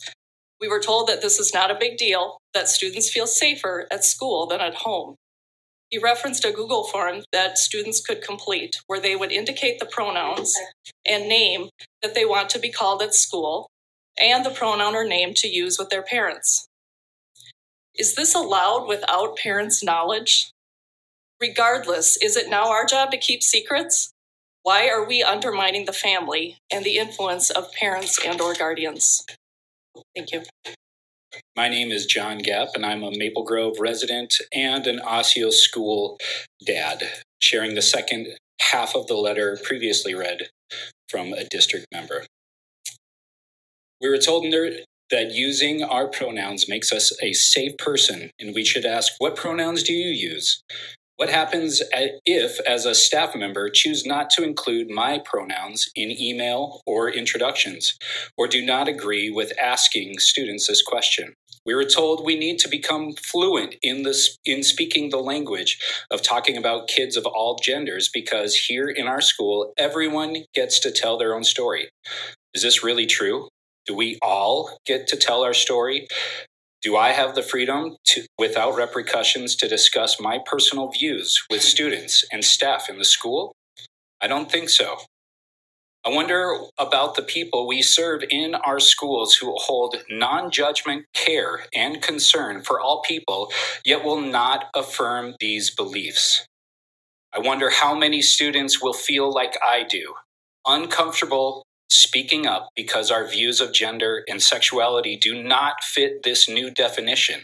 We were told that this is not a big deal, that students feel safer at school than at home. He referenced a Google form that students could complete where they would indicate the pronouns and name that they want to be called at school and the pronoun or name to use with their parents. Is this allowed without parents' knowledge? Regardless, is it now our job to keep secrets? Why are we undermining the family and the influence of parents and or guardians? Thank you. My name is John Gepp, and I'm a Maple Grove resident and an Osseo school dad, sharing the second half of the letter previously read from a district member. We were told that using our pronouns makes us a safe person, and we should ask, What pronouns do you use? What happens uh, if, as a staff member, choose not to include my pronouns in email or introductions, or do not agree with asking students this question? We were told we need to become fluent in this in speaking the language of talking about kids of all genders because here in our school everyone gets to tell their own story. Is this really true? Do we all get to tell our story? Do I have the freedom to, without repercussions to discuss my personal views with students and staff in the school? I don't think so. I wonder about the people we serve in our schools who hold non judgment care and concern for all people, yet will not affirm these beliefs. I wonder how many students will feel like I do, uncomfortable speaking up because our views of gender and sexuality do not fit this new definition.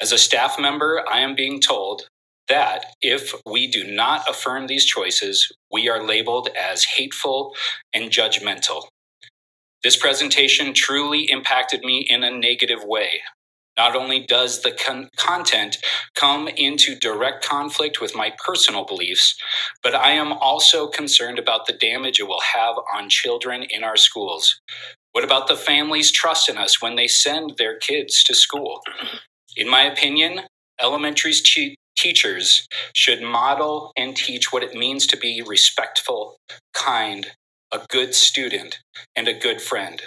As a staff member, I am being told that if we do not affirm these choices, we are labeled as hateful and judgmental. This presentation truly impacted me in a negative way. Not only does the con- content come into direct conflict with my personal beliefs, but I am also concerned about the damage it will have on children in our schools. What about the families' trust in us when they send their kids to school? In my opinion, elementary che- teachers should model and teach what it means to be respectful, kind, a good student, and a good friend.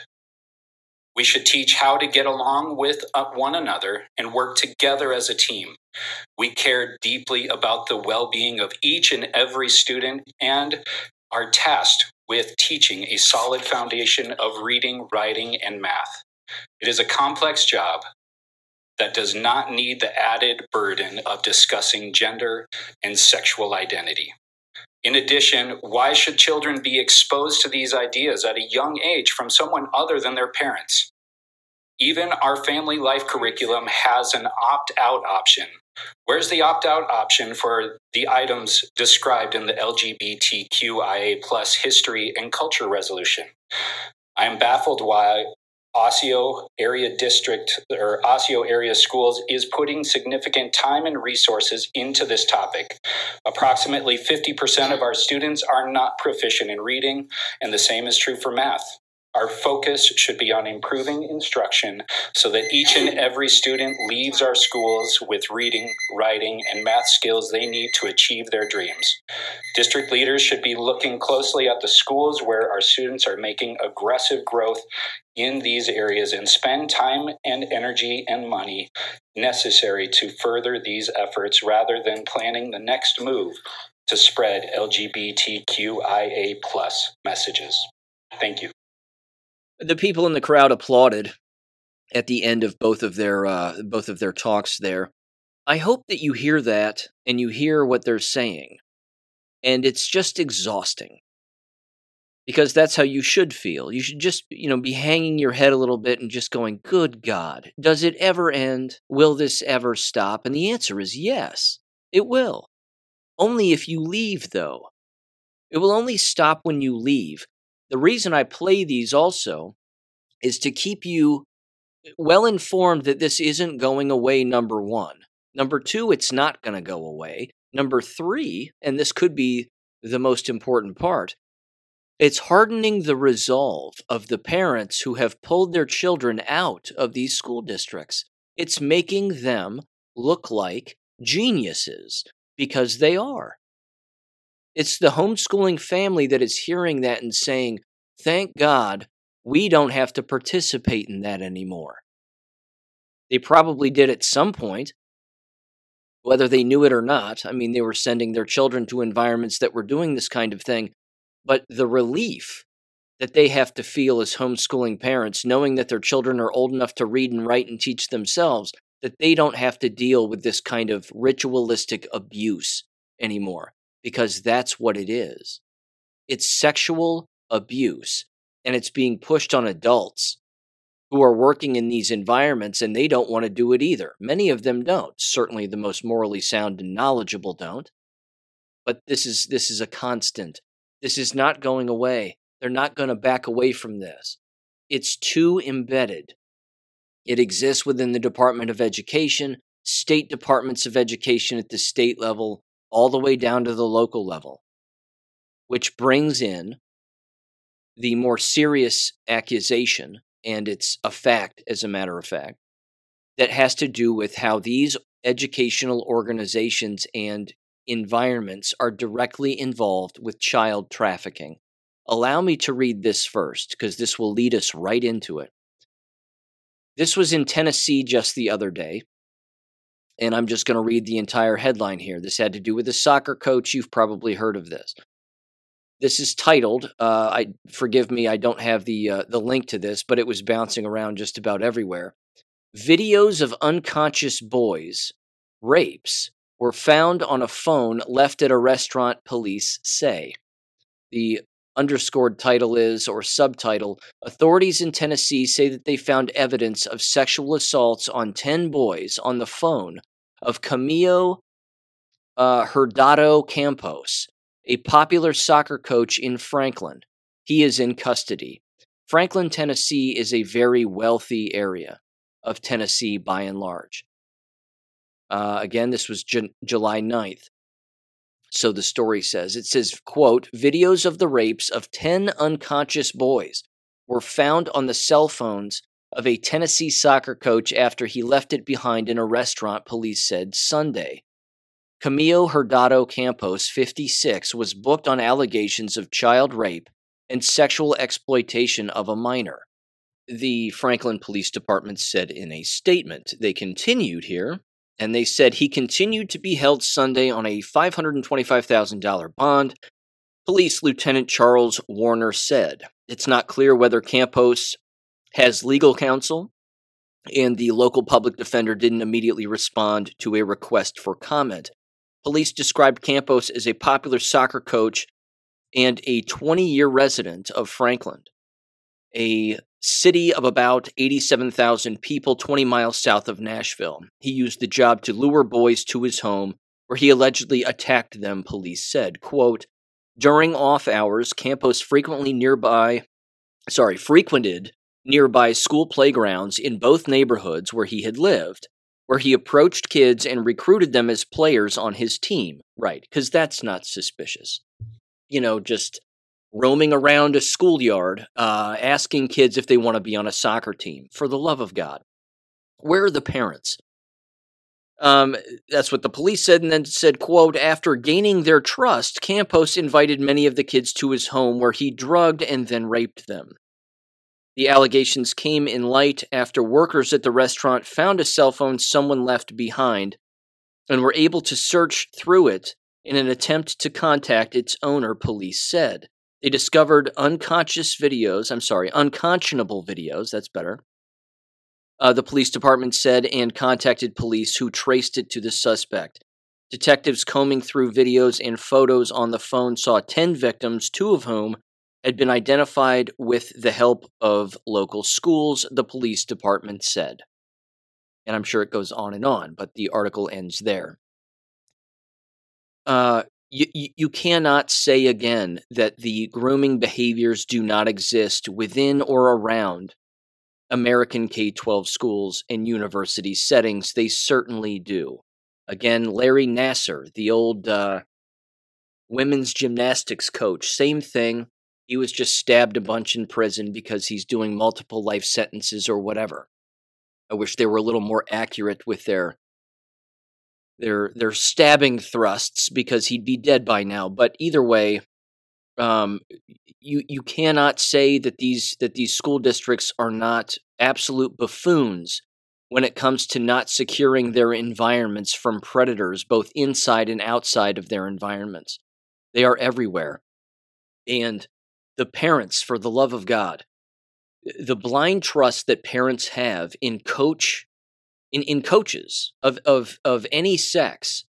We should teach how to get along with uh, one another and work together as a team. We care deeply about the well being of each and every student and are tasked with teaching a solid foundation of reading, writing, and math. It is a complex job that does not need the added burden of discussing gender and sexual identity. In addition, why should children be exposed to these ideas at a young age from someone other than their parents? Even our family life curriculum has an opt out option. Where's the opt out option for the items described in the LGBTQIA plus history and culture resolution? I am baffled why Osseo area district or Osseo area schools is putting significant time and resources into this topic. Approximately 50% of our students are not proficient in reading, and the same is true for math. Our focus should be on improving instruction so that each and every student leaves our schools with reading, writing, and math skills they need to achieve their dreams. District leaders should be looking closely at the schools where our students are making aggressive growth in these areas and spend time and energy and money necessary to further these efforts rather than planning the next move to spread LGBTQIA plus messages. Thank you. The people in the crowd applauded at the end of both of their uh, both of their talks there. I hope that you hear that and you hear what they're saying. And it's just exhausting. Because that's how you should feel. You should just, you know, be hanging your head a little bit and just going, "Good God, does it ever end? Will this ever stop?" And the answer is yes. It will. Only if you leave though. It will only stop when you leave. The reason I play these also is to keep you eh, well informed that this isn't going away, number one. Number two, it's not going to go away. Number three, and this could be the most important part, it's hardening the resolve of the parents who have pulled their children out of these school districts. It's making them look like geniuses because they are. It's the homeschooling family that is hearing that and saying, thank God we don't have to participate in that anymore. They probably did at some point, whether they knew it or not. I mean, they were sending their children to environments that were doing this kind of thing. But the relief that they have to feel as homeschooling parents, knowing that their children are old enough to read and write and teach themselves, that they don't have to deal with this kind of ritualistic abuse anymore because that's what it is. It's sexual abuse, and it's being pushed on adults who are working in these environments and they don't want to do it either. Many of them don't. Certainly the most morally sound and knowledgeable don't. But this is this is a constant. This is not going away. They're not going to back away from this. It's too embedded. It exists within the Department of Education, state departments of education at the state level, all the way down to the local level, which brings in the more serious accusation, and it's a fact, as a matter of fact, that has to do with how these educational organizations and environments are directly involved with child trafficking. Allow me to read this first, because this will lead us right into it. This was in Tennessee just the other day and I'm just going to read the entire headline here. This had to do with a soccer coach. You've probably heard of this. This is titled. Uh, I forgive me, I don't have the uh, the link to this, but it was bouncing around just about everywhere. Videos of unconscious boys rapes were found on a phone left at a restaurant. Police say. The underscored title is, or subtitle, authorities in Tennessee say that they found evidence of sexual assaults on 10 boys on the phone of Camilo uh, Hurtado Campos, a popular soccer coach in Franklin. He is in custody. Franklin, Tennessee is a very wealthy area of Tennessee by and large. Uh, again, this was Ju- July 9th. So the story says it says, quote, videos of the rapes of 10 unconscious boys were found on the cell phones of a Tennessee soccer coach after he left it behind in a restaurant, police said Sunday. Camilo Hurtado Campos, 56, was booked on allegations of child rape and sexual exploitation of a minor. The Franklin Police Department said in a statement. They continued here and they said he continued to be held Sunday on a $525,000 bond. Police Lieutenant Charles Warner said it's not clear whether Campos has legal counsel, and the local public defender didn't immediately respond to a request for comment. Police described Campos as a popular soccer coach and a 20 year resident of Franklin, a city of about 87,000 people 20 miles south of Nashville. He used the job to lure boys to his home where he allegedly attacked them, police said. Quote, during off hours, Campos frequently nearby, sorry, frequented nearby school playgrounds in both neighborhoods where he had lived, where he approached kids and recruited them as players on his team. Right, because that's not suspicious. You know, just roaming around a schoolyard, uh, asking kids if they want to be on a soccer team. For the love of God, where are the parents? Um, that's what the police said, and then said, "quote After gaining their trust, Campos invited many of the kids to his home, where he drugged and then raped them." The allegations came in light after workers at the restaurant found a cell phone someone left behind and were able to search through it in an attempt to contact its owner, police said. They discovered unconscious videos, I'm sorry, unconscionable videos, that's better. Uh, the police department said and contacted police who traced it to the suspect. Detectives combing through videos and photos on the phone saw 10 victims, two of whom had been identified with the help of local schools, the police department said. And I'm sure it goes on and on, but the article ends there. Uh, you, you cannot say again that the grooming behaviors do not exist within or around American K 12 schools and university settings. They certainly do. Again, Larry Nassar, the old uh, women's gymnastics coach, same thing. He was just stabbed a bunch in prison because he's doing multiple life sentences or whatever. I wish they were a little more accurate with their their their stabbing thrusts because he'd be dead by now. But either way, um, you you cannot say that these that these school districts are not absolute buffoons when it comes to not securing their environments from predators, both inside and outside of their environments. They are everywhere, and the parents, for the love of God, the blind trust that parents have in coach in, in coaches of, of of any sex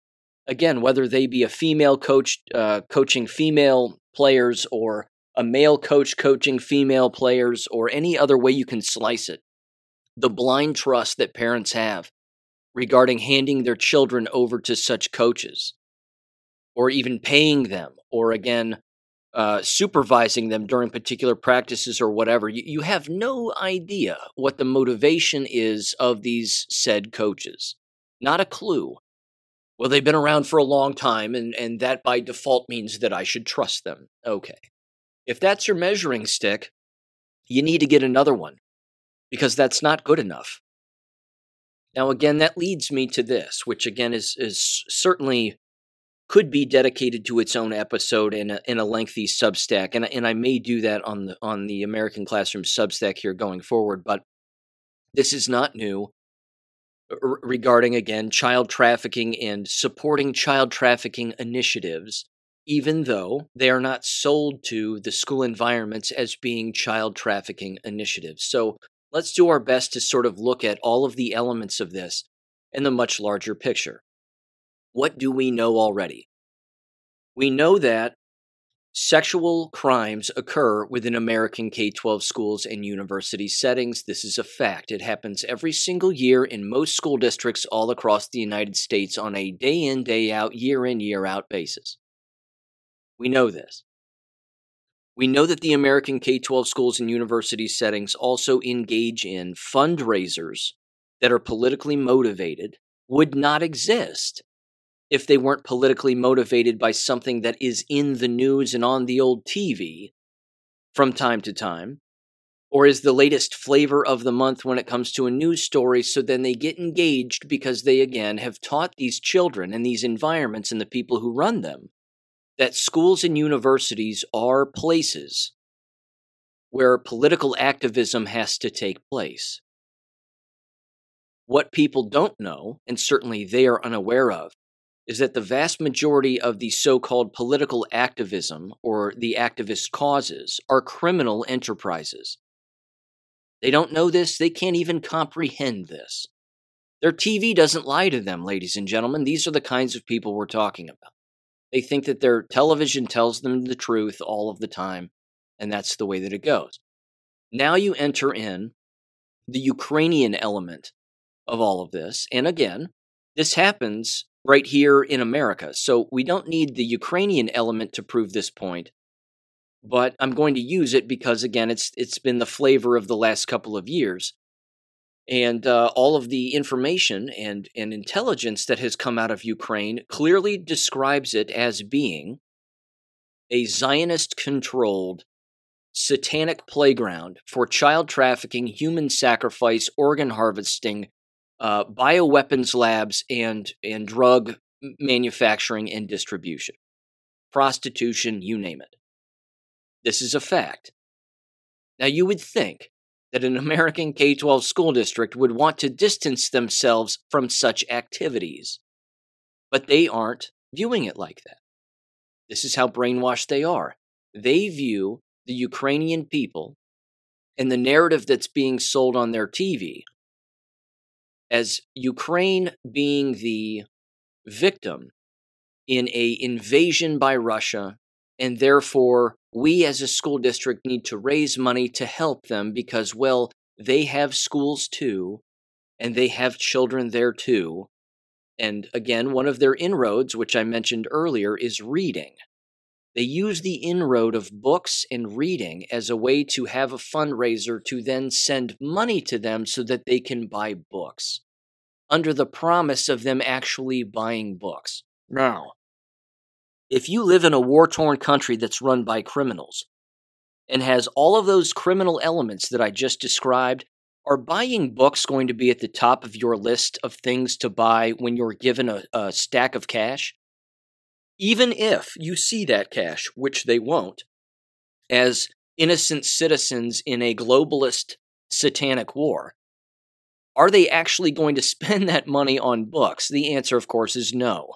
again whether they be a female coach uh, coaching female players or a male coach coaching female players or any other way you can slice it the blind trust that parents have regarding handing their children over to such coaches or even paying them or again uh, supervising them during particular practices or whatever, you, you have no idea what the motivation is of these said coaches. Not a clue. Well, they've been around for a long time, and, and that by default means that I should trust them. Okay. If that's your measuring stick, you need to get another one because that's not good enough. Now, again, that leads me to this, which again is, is certainly could be dedicated to its own episode in a, in a lengthy Substack, and and I may do that on the on the American Classroom Substack here going forward. But this is not new uh, r- regarding again child trafficking and supporting child trafficking initiatives, even though they are not sold to the school environments as being child trafficking initiatives. So let's do our best to sort of look at all of the elements of this in the much larger picture. What do we know already? We know that sexual crimes occur within American K 12 schools and university settings. This is a fact. It happens every single year in most school districts all across the United States on a day in, day out, year in, year out basis. We know this. We know that the American K 12 schools and university settings also engage in fundraisers that are politically motivated, would not exist if they weren't politically motivated by something that is in the news and on the old TV from time to time, or is the latest flavor of the month when it comes to a news story. So then they get engaged because they, again, have taught these children and these environments and the people who run them that schools and universities are places where political activism has to take place. What people don't know, and certainly they are unaware of, is that the vast majority of the so called political activism or the activist causes are criminal enterprises. They don't know this, they can't even comprehend this. Their TV doesn't lie to them, ladies and gentlemen. These are the kinds of people we're talking about. They think that their television tells them the truth all of the time, and that's the way that it goes. Now you enter in the Ukrainian element of all of this, and again, this happens right here in America. So we don't need the Ukrainian element to prove this point. but I'm going to use it because again, it's it's been the flavor of the last couple of years, and uh, all of the information and and intelligence that has come out of Ukraine clearly describes it as being a Zionist-controlled satanic playground for child trafficking, human sacrifice, organ harvesting, uh, bioweapons labs, and and drug manufacturing and distribution, prostitution, you name it. This is a fact. Now, you would think that an American K 12 school district would want to distance themselves from such activities, but they aren't viewing it like that. This is how brainwashed they are. They view the Ukrainian people and the narrative that's being sold on their TV as Ukraine being the victim in a invasion by Russia and therefore we as a school district need to raise money to help them because well they have schools too and they have children there too. And again one of their inroads which I mentioned earlier is reading they use the inroad of books and reading as a way to have a fundraiser to then send money to them so that they can buy books, under the promise of them actually buying books. Now, if you live in a war torn country that's run by criminals and has all of those criminal elements that I just described, are buying books going to be at the top of your list of things to buy when you're given a, a stack of cash? Even if you see that cash, which they won't, as innocent citizens in a globalist satanic war, are they actually going to spend that money on books? The answer, of course, is no.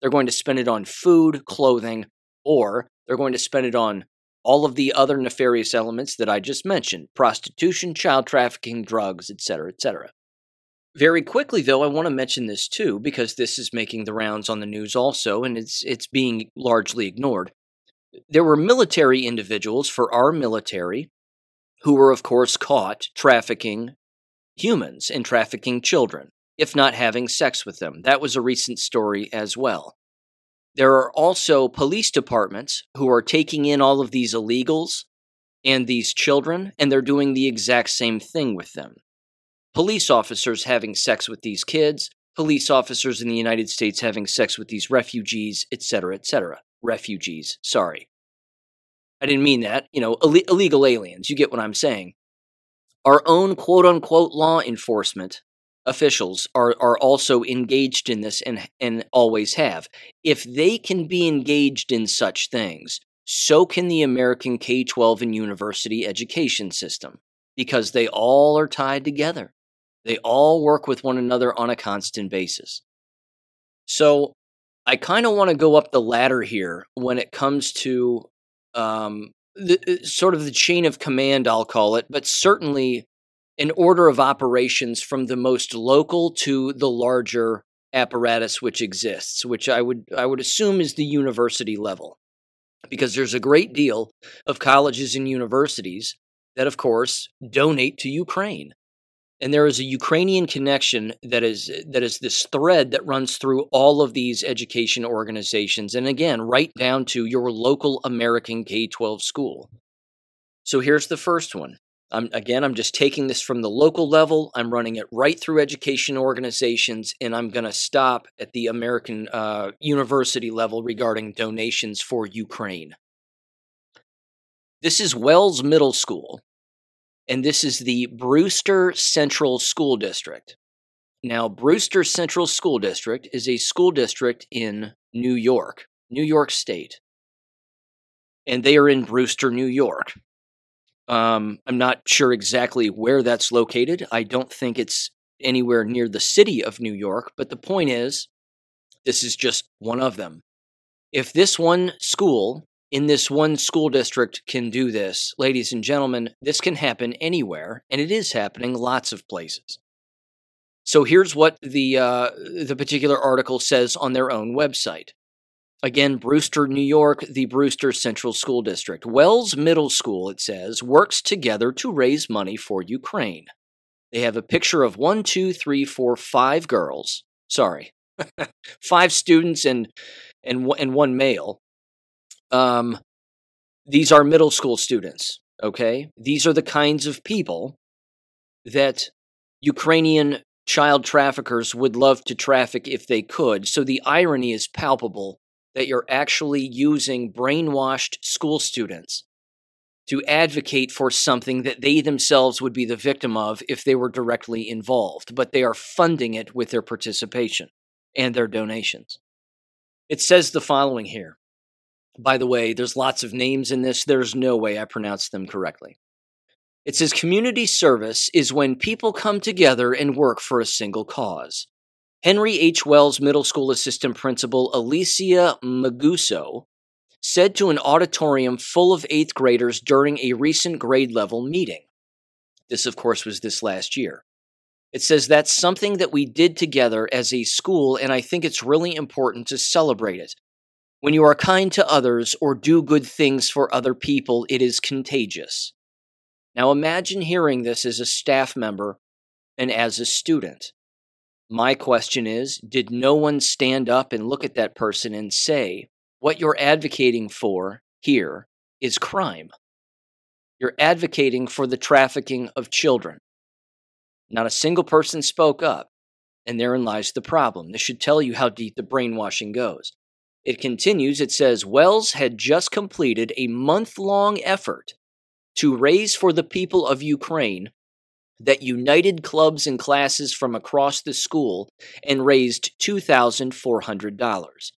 They're going to spend it on food, clothing, or they're going to spend it on all of the other nefarious elements that I just mentioned prostitution, child trafficking, drugs, etc., etc. Very quickly, though, I want to mention this too because this is making the rounds on the news also, and it's it's being largely ignored. There were military individuals for our military who were, of course, caught trafficking humans and trafficking children, if not having sex with them. That was a recent story as well. There are also police departments who are taking in all of these illegals and these children, and they're doing the exact same thing with them police officers having sex with these kids, police officers in the United States having sex with these refugees, etc., etc. Refugees, sorry. I didn't mean that. You know, Ill- illegal aliens. You get what I'm saying. Our own quote unquote law enforcement officials are, are also engaged in this and, and always have. If they can be engaged in such things, so can the American K 12 and university education system because they all are tied together. They all work with one another on a constant basis. So I kind of want to go up the ladder here when it comes to um, the, uh, sort of the chain of command, I'll call it, but certainly an order of operations from the most local to the larger apparatus which exists, which I would I would assume is the university level. Because there's a great deal of colleges and universities that of course donate to Ukraine and there is a Ukrainian connection that is that is this thread that runs through all of these education organizations and again right down to your local American K-12 school. So here's the first one. I'm, again, I'm just taking this from the local level. I'm running it right through education organizations, and I'm going to stop at the American uh, university level regarding donations for Ukraine. This is Wells Middle School and this is the Brewster Central School District. Now, Brewster Central School District is a school district in New York, New York State. And they are in Brewster, New York. Um, I'm not sure exactly where that's located. I don't think it's anywhere near the city of New York, but the point is, this is just one of them. If this one school in this one school district can do this. Ladies and gentlemen, this can happen anywhere, and it is happening lots of places. So here's what the uh, the particular article says on their own website. Again, Brewster, New York, the Brewster Central School District. Wells Middle School, it says, works together to raise money for Ukraine. They have a picture of one, two, three, four, five girls. Sorry, five students and and and one male um, these are middle school students, okay? These are the kinds of people that Ukrainian child traffickers would love to traffic if they could. So the irony is palpable that you're actually using brainwashed school students to advocate for something that they themselves would be the victim of if they were directly involved, but they are funding it with their participation and their donations. It says the following here. By the way, there's lots of names in this. There's no way I pronounced them correctly. It says community service is when people come together and work for a single cause. Henry H. Wells Middle School Assistant Principal Alicia Maguso said to an auditorium full of eighth graders during a recent grade level meeting. This, of course, was this last year. It says that's something that we did together as a school, and I think it's really important to celebrate it. When you are kind to others or do good things for other people, it is contagious. Now imagine hearing this as a staff member and as a student. My question is Did no one stand up and look at that person and say, what you're advocating for here is crime. You're advocating for the trafficking of children. Not a single person spoke up, and therein lies the problem. This should tell you how deep the brainwashing goes. It continues, it says Wells had just completed a month long effort to raise for the people of Ukraine that united clubs and classes from across the school and raised $2,400.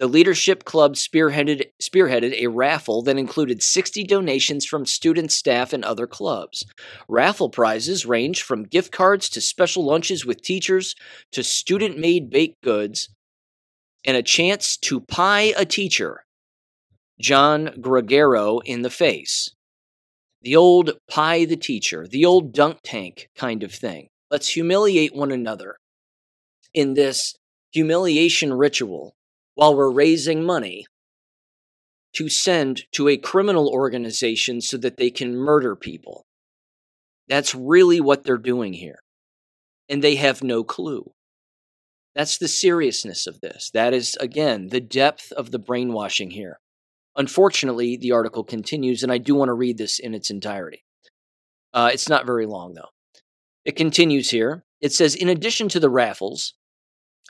The Leadership Club spearheaded, spearheaded a raffle that included 60 donations from student staff and other clubs. Raffle prizes ranged from gift cards to special lunches with teachers to student made baked goods and a chance to pie a teacher, John Gregero, in the face. The old pie the teacher, the old dunk tank kind of thing. Let's humiliate one another in this humiliation ritual while we're raising money to send to a criminal organization so that they can murder people. That's really what they're doing here. And they have no clue. That's the seriousness of this. That is, again, the depth of the brainwashing here. Unfortunately, the article continues, and I do want to read this in its entirety. Uh, it's not very long, though. It continues here. It says In addition to the raffles,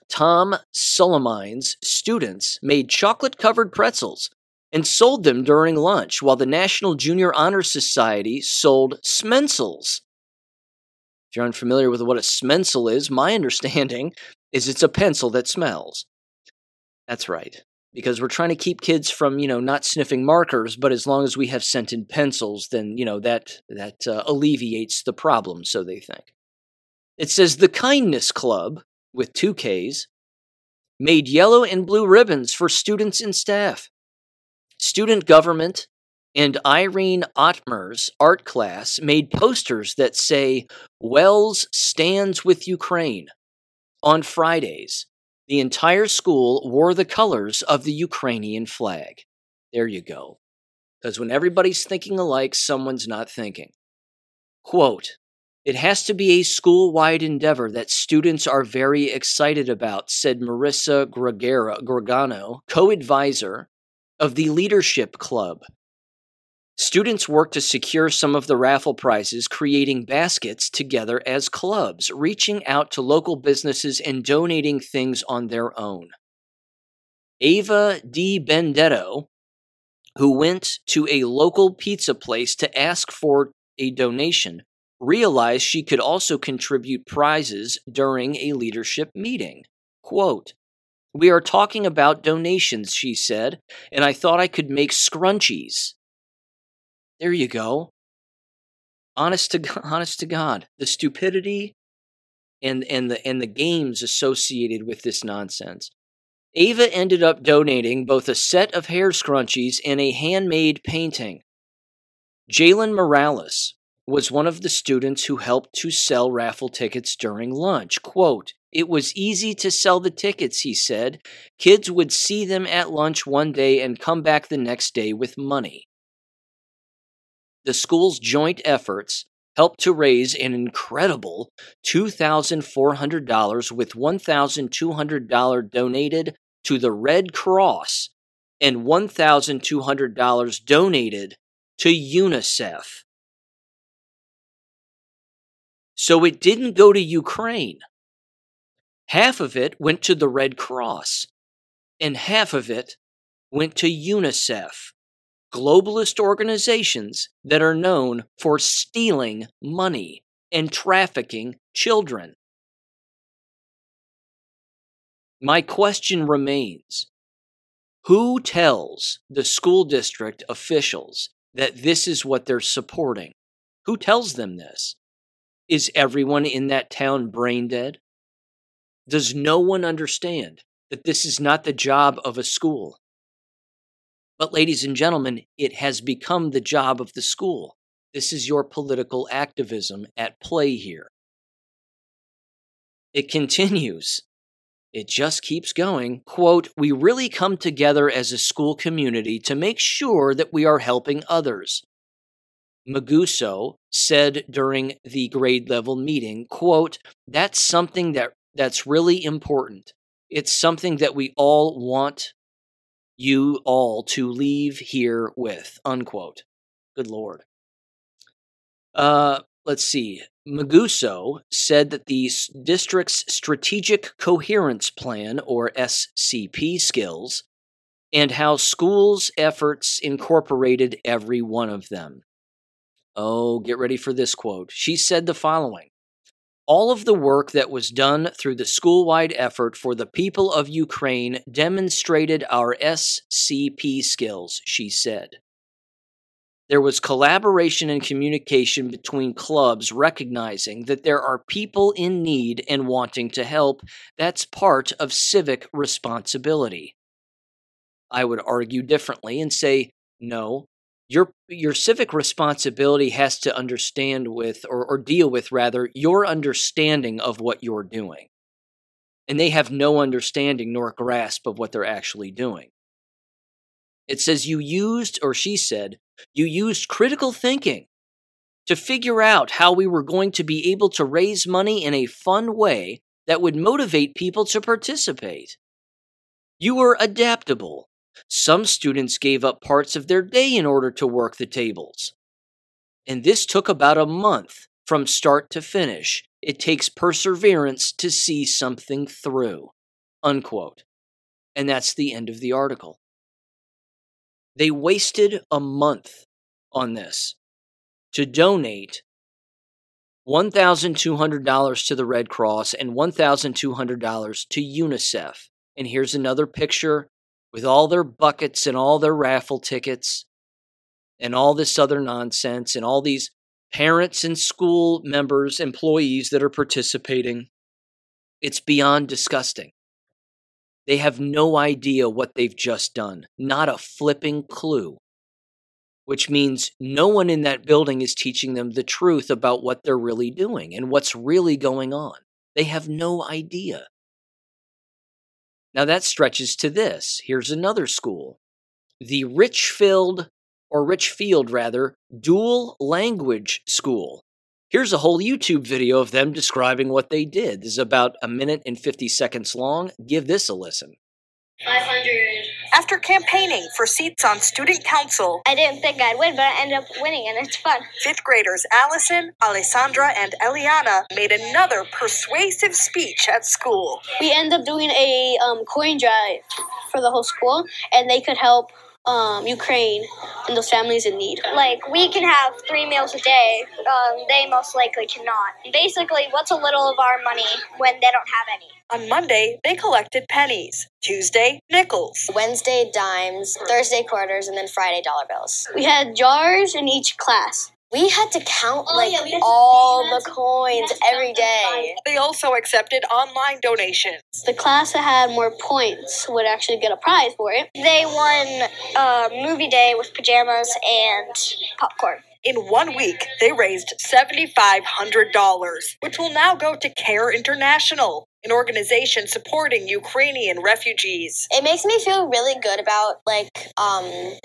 Tom Sulemine's students made chocolate covered pretzels and sold them during lunch, while the National Junior Honor Society sold Smencils. If you're unfamiliar with what a Smencil is, my understanding is it's a pencil that smells. That's right. Because we're trying to keep kids from, you know, not sniffing markers, but as long as we have scented pencils, then, you know, that that uh, alleviates the problem, so they think. It says the Kindness Club with two Ks, made yellow and blue ribbons for students and staff. Student government and Irene Otmer's art class made posters that say, Wells stands with Ukraine. On Fridays, the entire school wore the colors of the Ukrainian flag. There you go. Because when everybody's thinking alike, someone's not thinking. Quote it has to be a school wide endeavor that students are very excited about, said Marissa Gregera Gregano, co advisor of the Leadership Club. Students work to secure some of the raffle prizes, creating baskets together as clubs, reaching out to local businesses and donating things on their own. Ava D. Bendetto, who went to a local pizza place to ask for a donation, realized she could also contribute prizes during a leadership meeting. Quote, We are talking about donations, she said, and I thought I could make scrunchies. There you go. Honest to honest to God, the stupidity and and the and the games associated with this nonsense. Ava ended up donating both a set of hair scrunchies and a handmade painting. Jalen Morales, was one of the students who helped to sell raffle tickets during lunch. Quote, it was easy to sell the tickets, he said. Kids would see them at lunch one day and come back the next day with money. The school's joint efforts helped to raise an incredible $2,400 with $1,200 donated to the Red Cross and $1,200 donated to UNICEF. So it didn't go to Ukraine. Half of it went to the Red Cross, and half of it went to UNICEF, globalist organizations that are known for stealing money and trafficking children. My question remains Who tells the school district officials that this is what they're supporting? Who tells them this? Is everyone in that town brain dead? Does no one understand that this is not the job of a school? But, ladies and gentlemen, it has become the job of the school. This is your political activism at play here. It continues. It just keeps going. Quote, We really come together as a school community to make sure that we are helping others. Maguso said during the grade level meeting, quote, That's something that, that's really important. It's something that we all want you all to leave here with, unquote. Good Lord. Uh, let's see. Maguso said that the district's Strategic Coherence Plan, or SCP skills, and how schools' efforts incorporated every one of them. Oh, get ready for this quote. She said the following All of the work that was done through the school wide effort for the people of Ukraine demonstrated our SCP skills, she said. There was collaboration and communication between clubs, recognizing that there are people in need and wanting to help. That's part of civic responsibility. I would argue differently and say, no, your, your civic responsibility has to understand with, or, or deal with rather, your understanding of what you're doing. And they have no understanding nor grasp of what they're actually doing. It says you used, or she said, you used critical thinking to figure out how we were going to be able to raise money in a fun way that would motivate people to participate. You were adaptable. Some students gave up parts of their day in order to work the tables. And this took about a month from start to finish. It takes perseverance to see something through. Unquote. And that's the end of the article. They wasted a month on this to donate $1,200 to the Red Cross and $1,200 to UNICEF. And here's another picture with all their buckets and all their raffle tickets and all this other nonsense and all these parents and school members, employees that are participating. It's beyond disgusting. They have no idea what they've just done, not a flipping clue. Which means no one in that building is teaching them the truth about what they're really doing and what's really going on. They have no idea. Now that stretches to this. Here's another school the Richfield, or Richfield rather, Dual Language School Here's a whole YouTube video of them describing what they did. This is about a minute and 50 seconds long. Give this a listen. 500. After campaigning for seats on student council, I didn't think I'd win, but I ended up winning, and it's fun. Fifth graders Allison, Alessandra, and Eliana made another persuasive speech at school. We ended up doing a um, coin drive for the whole school, and they could help um, Ukraine and those families in need. Like, we can have three meals a day. Um, they most likely cannot. Basically, what's a little of our money when they don't have any? On Monday, they collected pennies. Tuesday, nickels. Wednesday, dimes. Thursday, quarters. And then Friday, dollar bills. We had jars in each class. We had to count oh, like yeah, all the coins every day. They also accepted online donations. The class that had more points would actually get a prize for it. They won a movie day with pajamas and popcorn. In one week, they raised $7,500, which will now go to CARE International. An organization supporting Ukrainian refugees. It makes me feel really good about like um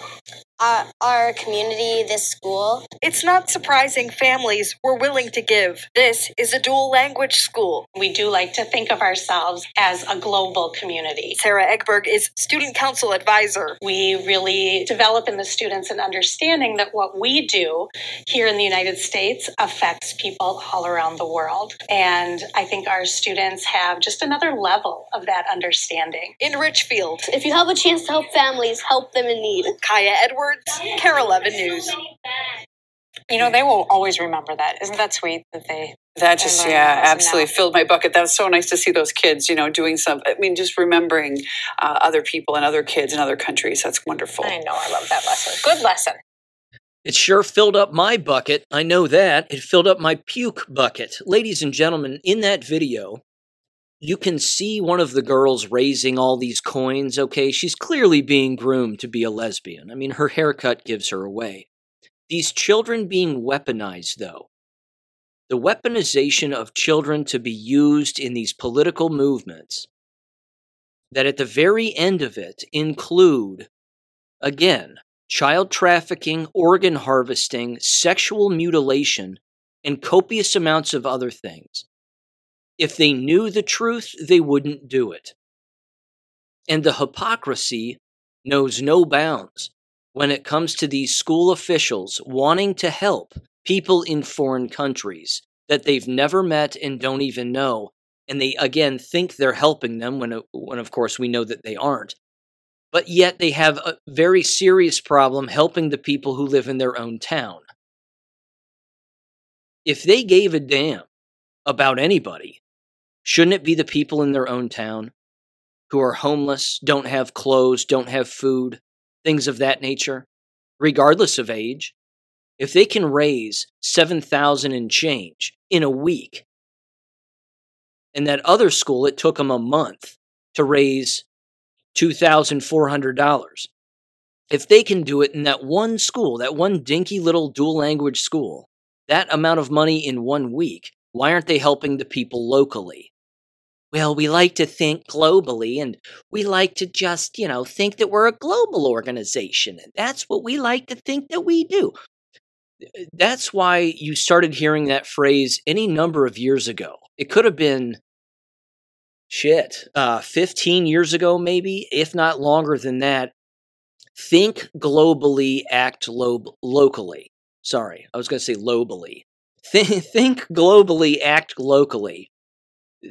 our, our community, this school. It's not surprising families were willing to give. This is a dual language school. We do like to think of ourselves as a global community. Sarah Egberg is student council advisor. We really develop in the students an understanding that what we do here in the United States affects people all around the world. And I think our students have just another level of that understanding. In Richfield, If you have a chance to help families, help them in need. Kaya Edwards, KARE 11 News. You know, they will always remember that. Isn't that sweet that they That just, yeah, that absolutely now? filled my bucket. That was so nice to see those kids, you know, doing some, I mean, just remembering uh, other people and other kids in other countries. That's wonderful. I know, I love that lesson. Good lesson. It sure filled up my bucket. I know that. It filled up my puke bucket. Ladies and gentlemen, in that video, you can see one of the girls raising all these coins, okay? She's clearly being groomed to be a lesbian. I mean, her haircut gives her away. These children being weaponized, though. The weaponization of children to be used in these political movements that at the very end of it include, again, child trafficking, organ harvesting, sexual mutilation, and copious amounts of other things. If they knew the truth, they wouldn't do it. And the hypocrisy knows no bounds when it comes to these school officials wanting to help people in foreign countries that they've never met and don't even know. And they, again, think they're helping them when, when of course, we know that they aren't but yet they have a very serious problem helping the people who live in their own town. If they gave a damn about anybody, shouldn't it be the people in their own town who are homeless, don't have clothes, don't have food, things of that nature, regardless of age? If they can raise 7,000 and change in a week, and that other school, it took them a month to raise $2,400. If they can do it in that one school, that one dinky little dual language school, that amount of money in one week, why aren't they helping the people locally? Well, we like to think globally and we like to just, you know, think that we're a global organization. And that's what we like to think that we do. That's why you started hearing that phrase any number of years ago. It could have been shit, uh, 15 years ago, maybe, if not longer than that. Think globally, act lo- locally. Sorry, I was going to say locally. Think, think globally, act locally.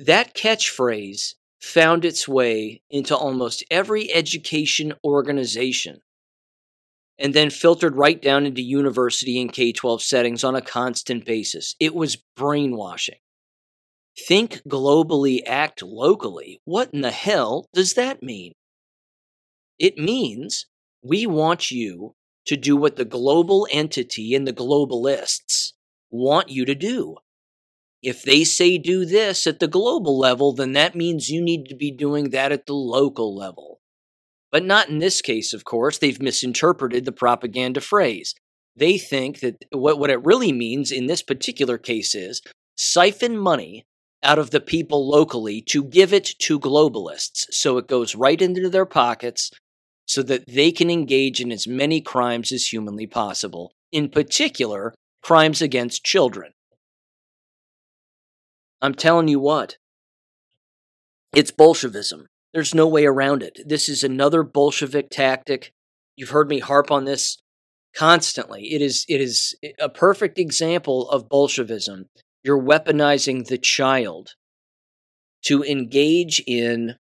That catchphrase found its way into almost every education organization and then filtered right down into university and K 12 settings on a constant basis. It was brainwashing. Think globally, act locally. What in the hell does that mean? It means we want you to do what the global entity and the globalists want you to do. If they say do this at the global level, then that means you need to be doing that at the local level. But not in this case, of course. They've misinterpreted the propaganda phrase. They think that what, what it really means in this particular case is siphon money out of the people locally to give it to globalists so it goes right into their pockets so that they can engage in as many crimes as humanly possible, in particular, crimes against children. I'm telling you what, it's Bolshevism. There's no way around it. This is another Bolshevik tactic. You've heard me harp on this constantly. It is it is a perfect example of Bolshevism. You're weaponizing the child to engage in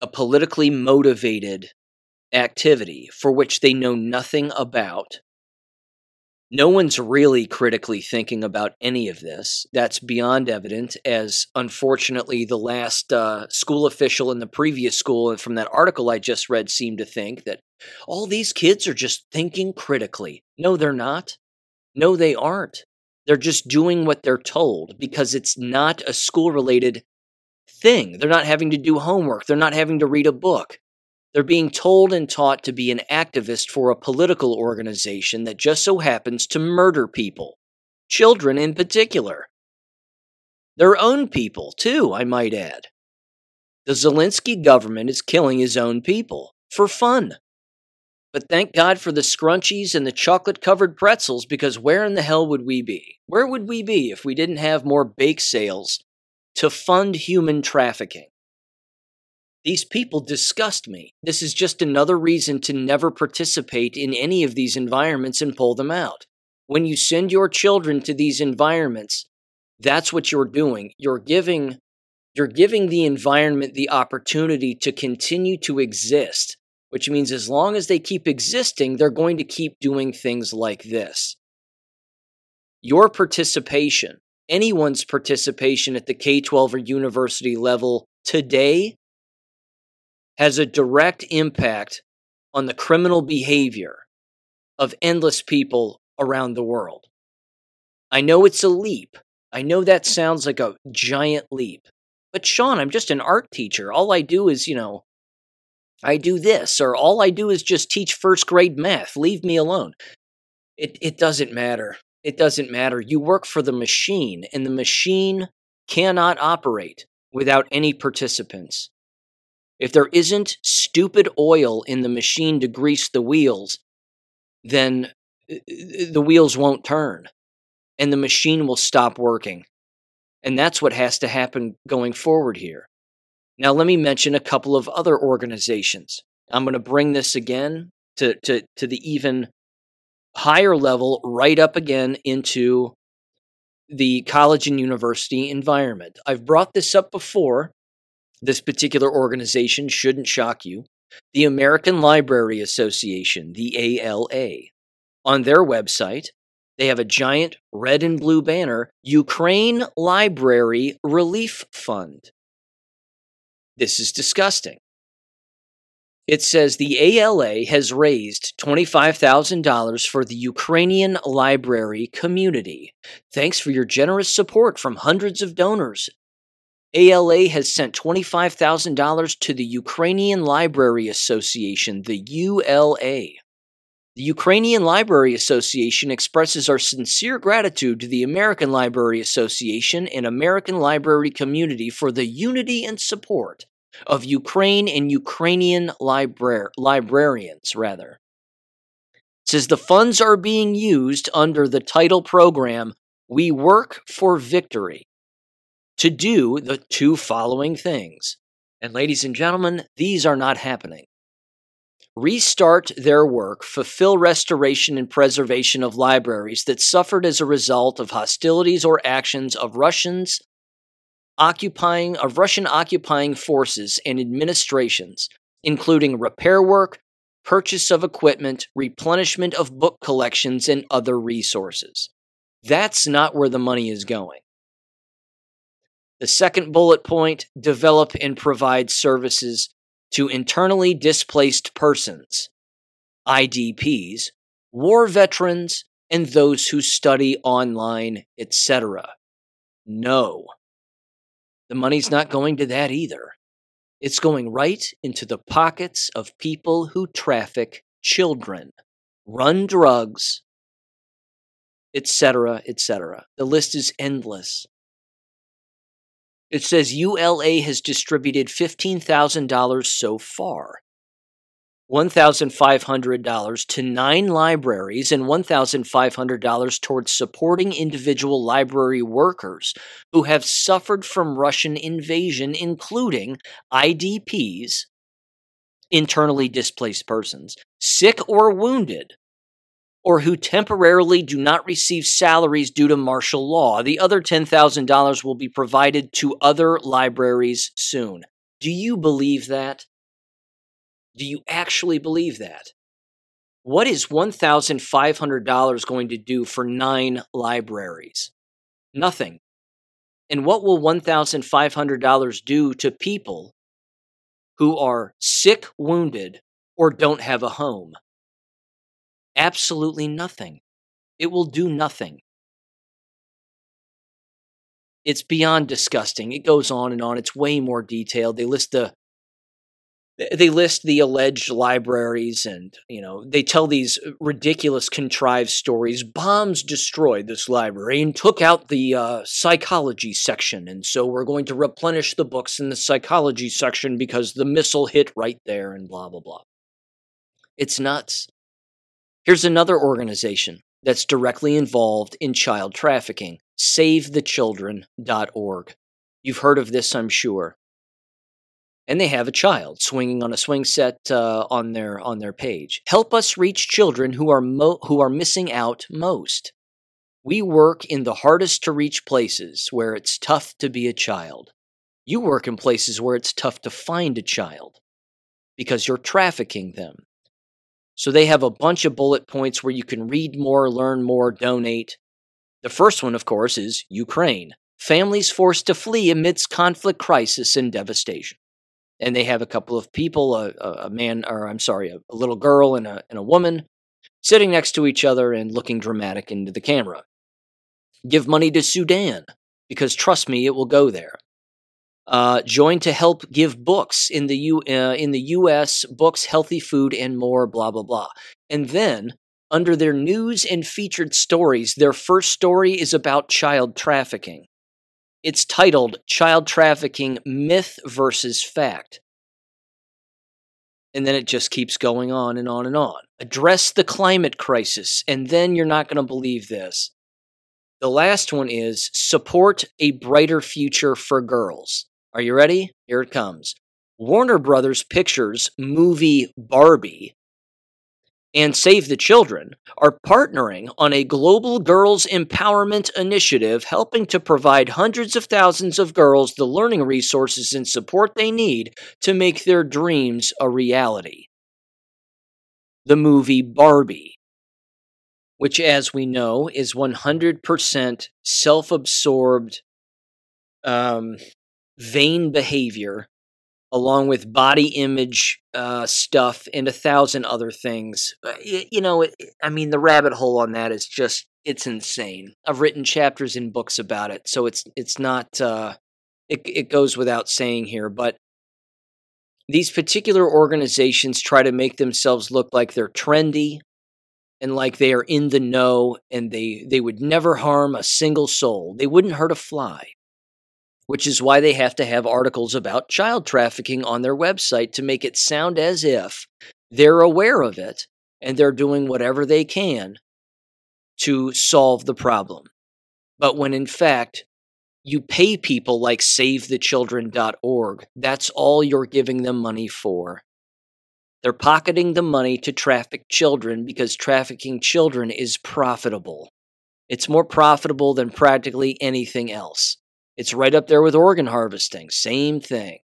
a politically motivated activity for which they know nothing about. No one's really critically thinking about any of this. That's beyond evident, as unfortunately the last uh, school official in the previous school and from that article I just read seemed to think that all these kids are just thinking critically. No, they're not. No, they aren't. They're just doing what they're told because it's not a school related thing. They're not having to do homework, they're not having to read a book. They're being told and taught to be an activist for a political organization that just so happens to murder people, children in particular. Their own people, too, I might add. The Zelensky government is killing his own people for fun. But thank God for the scrunchies and the chocolate covered pretzels because where in the hell would we be? Where would we be if we didn't have more bake sales to fund human trafficking? These people disgust me. This is just another reason to never participate in any of these environments and pull them out. When you send your children to these environments, that's what you're doing. You're giving you're giving the environment the opportunity to continue to exist, which means as long as they keep existing, they're going to keep doing things like this. Your participation, anyone's participation at the K 12 or university level today, has a direct impact on the criminal behavior of endless people around the world. I know it's a leap. I know that sounds like a giant leap. But Sean, I'm just an art teacher. All I do is, you know, I do this, or all I do is just teach first grade math. Leave me alone. It, it doesn't matter. It doesn't matter. You work for the machine, and the machine cannot operate without any participants. If there isn't stupid oil in the machine to grease the wheels, then uh, uh, the wheels won't turn and the machine will stop working. And that's what has to happen going forward here. Now, let me mention a couple of other organizations. I'm going to bring this again to, to, to the even higher level, right up again into the college and university environment. I've brought this up before. This particular organization shouldn't shock you. The American Library Association, the ALA. On their website, they have a giant red and blue banner Ukraine Library Relief Fund. This is disgusting. It says the ALA has raised $25,000 for the Ukrainian library community. Thanks for your generous support from hundreds of donors. ALA has sent $25,000 to the Ukrainian Library Association, the ULA. The Ukrainian Library Association expresses our sincere gratitude to the American Library Association and American library community for the unity and support of Ukraine and Ukrainian librar- librarians, rather. It says the funds are being used under the title program We Work for Victory to do the two following things. And ladies and gentlemen, these are not happening restart their work, fulfill restoration and preservation of libraries that suffered as a result of hostilities or actions of Russians occupying of Russian occupying forces and administrations, including repair work, purchase of equipment, replenishment of book collections, and other resources. That's not where the money is going. The second bullet point develop and provide services to internally displaced persons, IDPs, war veterans, and those who study online, etc. No. The money's not going to that either. It's going right into the pockets of people who traffic children, run drugs, etc., etc. The list is endless. It says ULA has distributed $15,000 so far. $1,500 to nine libraries and $1,500 towards supporting individual library workers who have suffered from Russian invasion, including IDPs, internally displaced persons, sick or wounded, or who temporarily do not receive salaries due to martial law. The other $10,000 will be provided to other libraries soon. Do you believe that? Do you actually believe that? What is $1,500 going to do for nine libraries? Nothing. And what will $1,500 do to people who are sick, wounded, or don't have a home? Absolutely nothing. It will do nothing. It's beyond disgusting. It goes on and on. It's way more detailed. They list the they list the alleged libraries and you know they tell these ridiculous contrived stories bombs destroyed this library and took out the uh, psychology section and so we're going to replenish the books in the psychology section because the missile hit right there and blah blah blah it's nuts here's another organization that's directly involved in child trafficking savethechildren.org you've heard of this i'm sure and they have a child swinging on a swing set uh, on their on their page. Help us reach children who are mo- who are missing out most. We work in the hardest to reach places where it's tough to be a child. You work in places where it's tough to find a child because you're trafficking them. So they have a bunch of bullet points where you can read more, learn more, donate. The first one, of course, is Ukraine. Families forced to flee amidst conflict, crisis, and devastation and they have a couple of people, a, a man, or I'm sorry, a, a little girl and a, and a woman sitting next to each other and looking dramatic into the camera. Give money to Sudan, because trust me, it will go there. Uh, join to help give books in the U uh, in the U.S. Books, healthy food, and more. Blah blah blah. And then under their news and featured stories, their first story is about child trafficking. It's titled Child Trafficking Myth versus Fact. And then it just keeps going on and on and on. Address the climate crisis, and then you're not going to believe this. The last one is support a brighter future for girls. Are you ready? Here it comes. Warner Brothers Pictures movie Barbie and Save the Children are partnering on a global girls' empowerment initiative helping to provide hundreds of thousands of girls the learning resources and support they need to make their dreams a reality. The movie Barbie, which, as we know, is 100% self absorbed, um, vain behavior along with body image uh, stuff and a thousand other things. Uh, you know, I mean, the rabbit hole on that is just it's insane. I've written chapters in books about it, so it's it's not uh, it it goes without saying here, but these particular organizations try to make themselves look like they're trendy and like they are in the know and they they would never harm a single soul. They wouldn't hurt a fly which is why they have to have articles about child trafficking on their website to make it sound as if they're aware of it and they're doing whatever they can to solve the problem. But when in fact, you pay people like SaveTheChildren.org, that's all you're giving them money for. They're pocketing the money to traffic children because trafficking children is profitable. It's more profitable than practically anything else. It's right up there with organ harvesting. Same thing.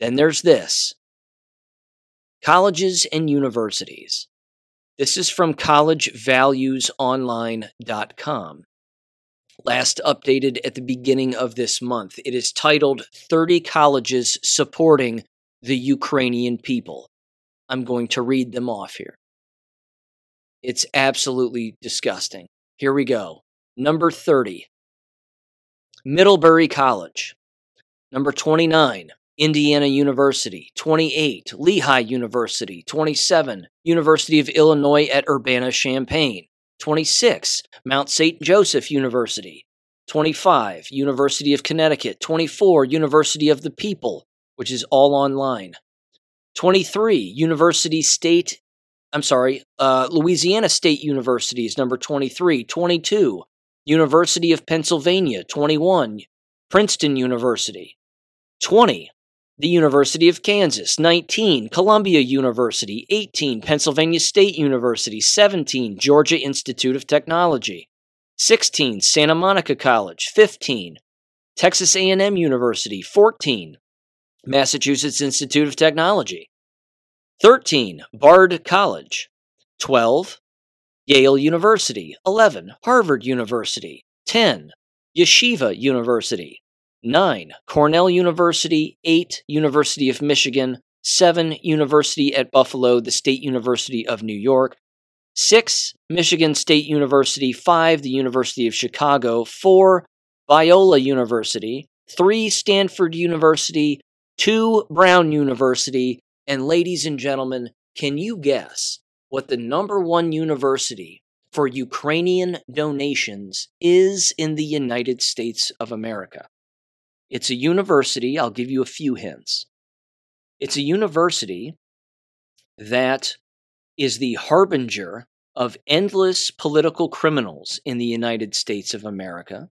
Then there's this colleges and universities. This is from collegevaluesonline.com. Last updated at the beginning of this month. It is titled 30 Colleges Supporting the Ukrainian People. I'm going to read them off here. It's absolutely disgusting. Here we go. Number 30, Middlebury College. Number 29, Indiana University. 28, Lehigh University. 27, University of Illinois at Urbana Champaign. 26, Mount St. Joseph University. 25, University of Connecticut. 24, University of the People, which is all online. 23, University State, I'm sorry, uh, Louisiana State University is number 23. 22, University of Pennsylvania, 21. Princeton University, 20. The University of Kansas, 19. Columbia University, 18. Pennsylvania State University, 17. Georgia Institute of Technology, 16. Santa Monica College, 15. Texas A&M University, 14. Massachusetts Institute of Technology, 13. Bard College, 12. Yale University, 11. Harvard University, 10. Yeshiva University, 9. Cornell University, 8. University of Michigan, 7. University at Buffalo, the State University of New York, 6. Michigan State University, 5. The University of Chicago, 4. Biola University, 3. Stanford University, 2. Brown University. And ladies and gentlemen, can you guess what the number one university for Ukrainian donations is in the United States of America? It's a university, I'll give you a few hints. It's a university that is the harbinger of endless political criminals in the United States of America.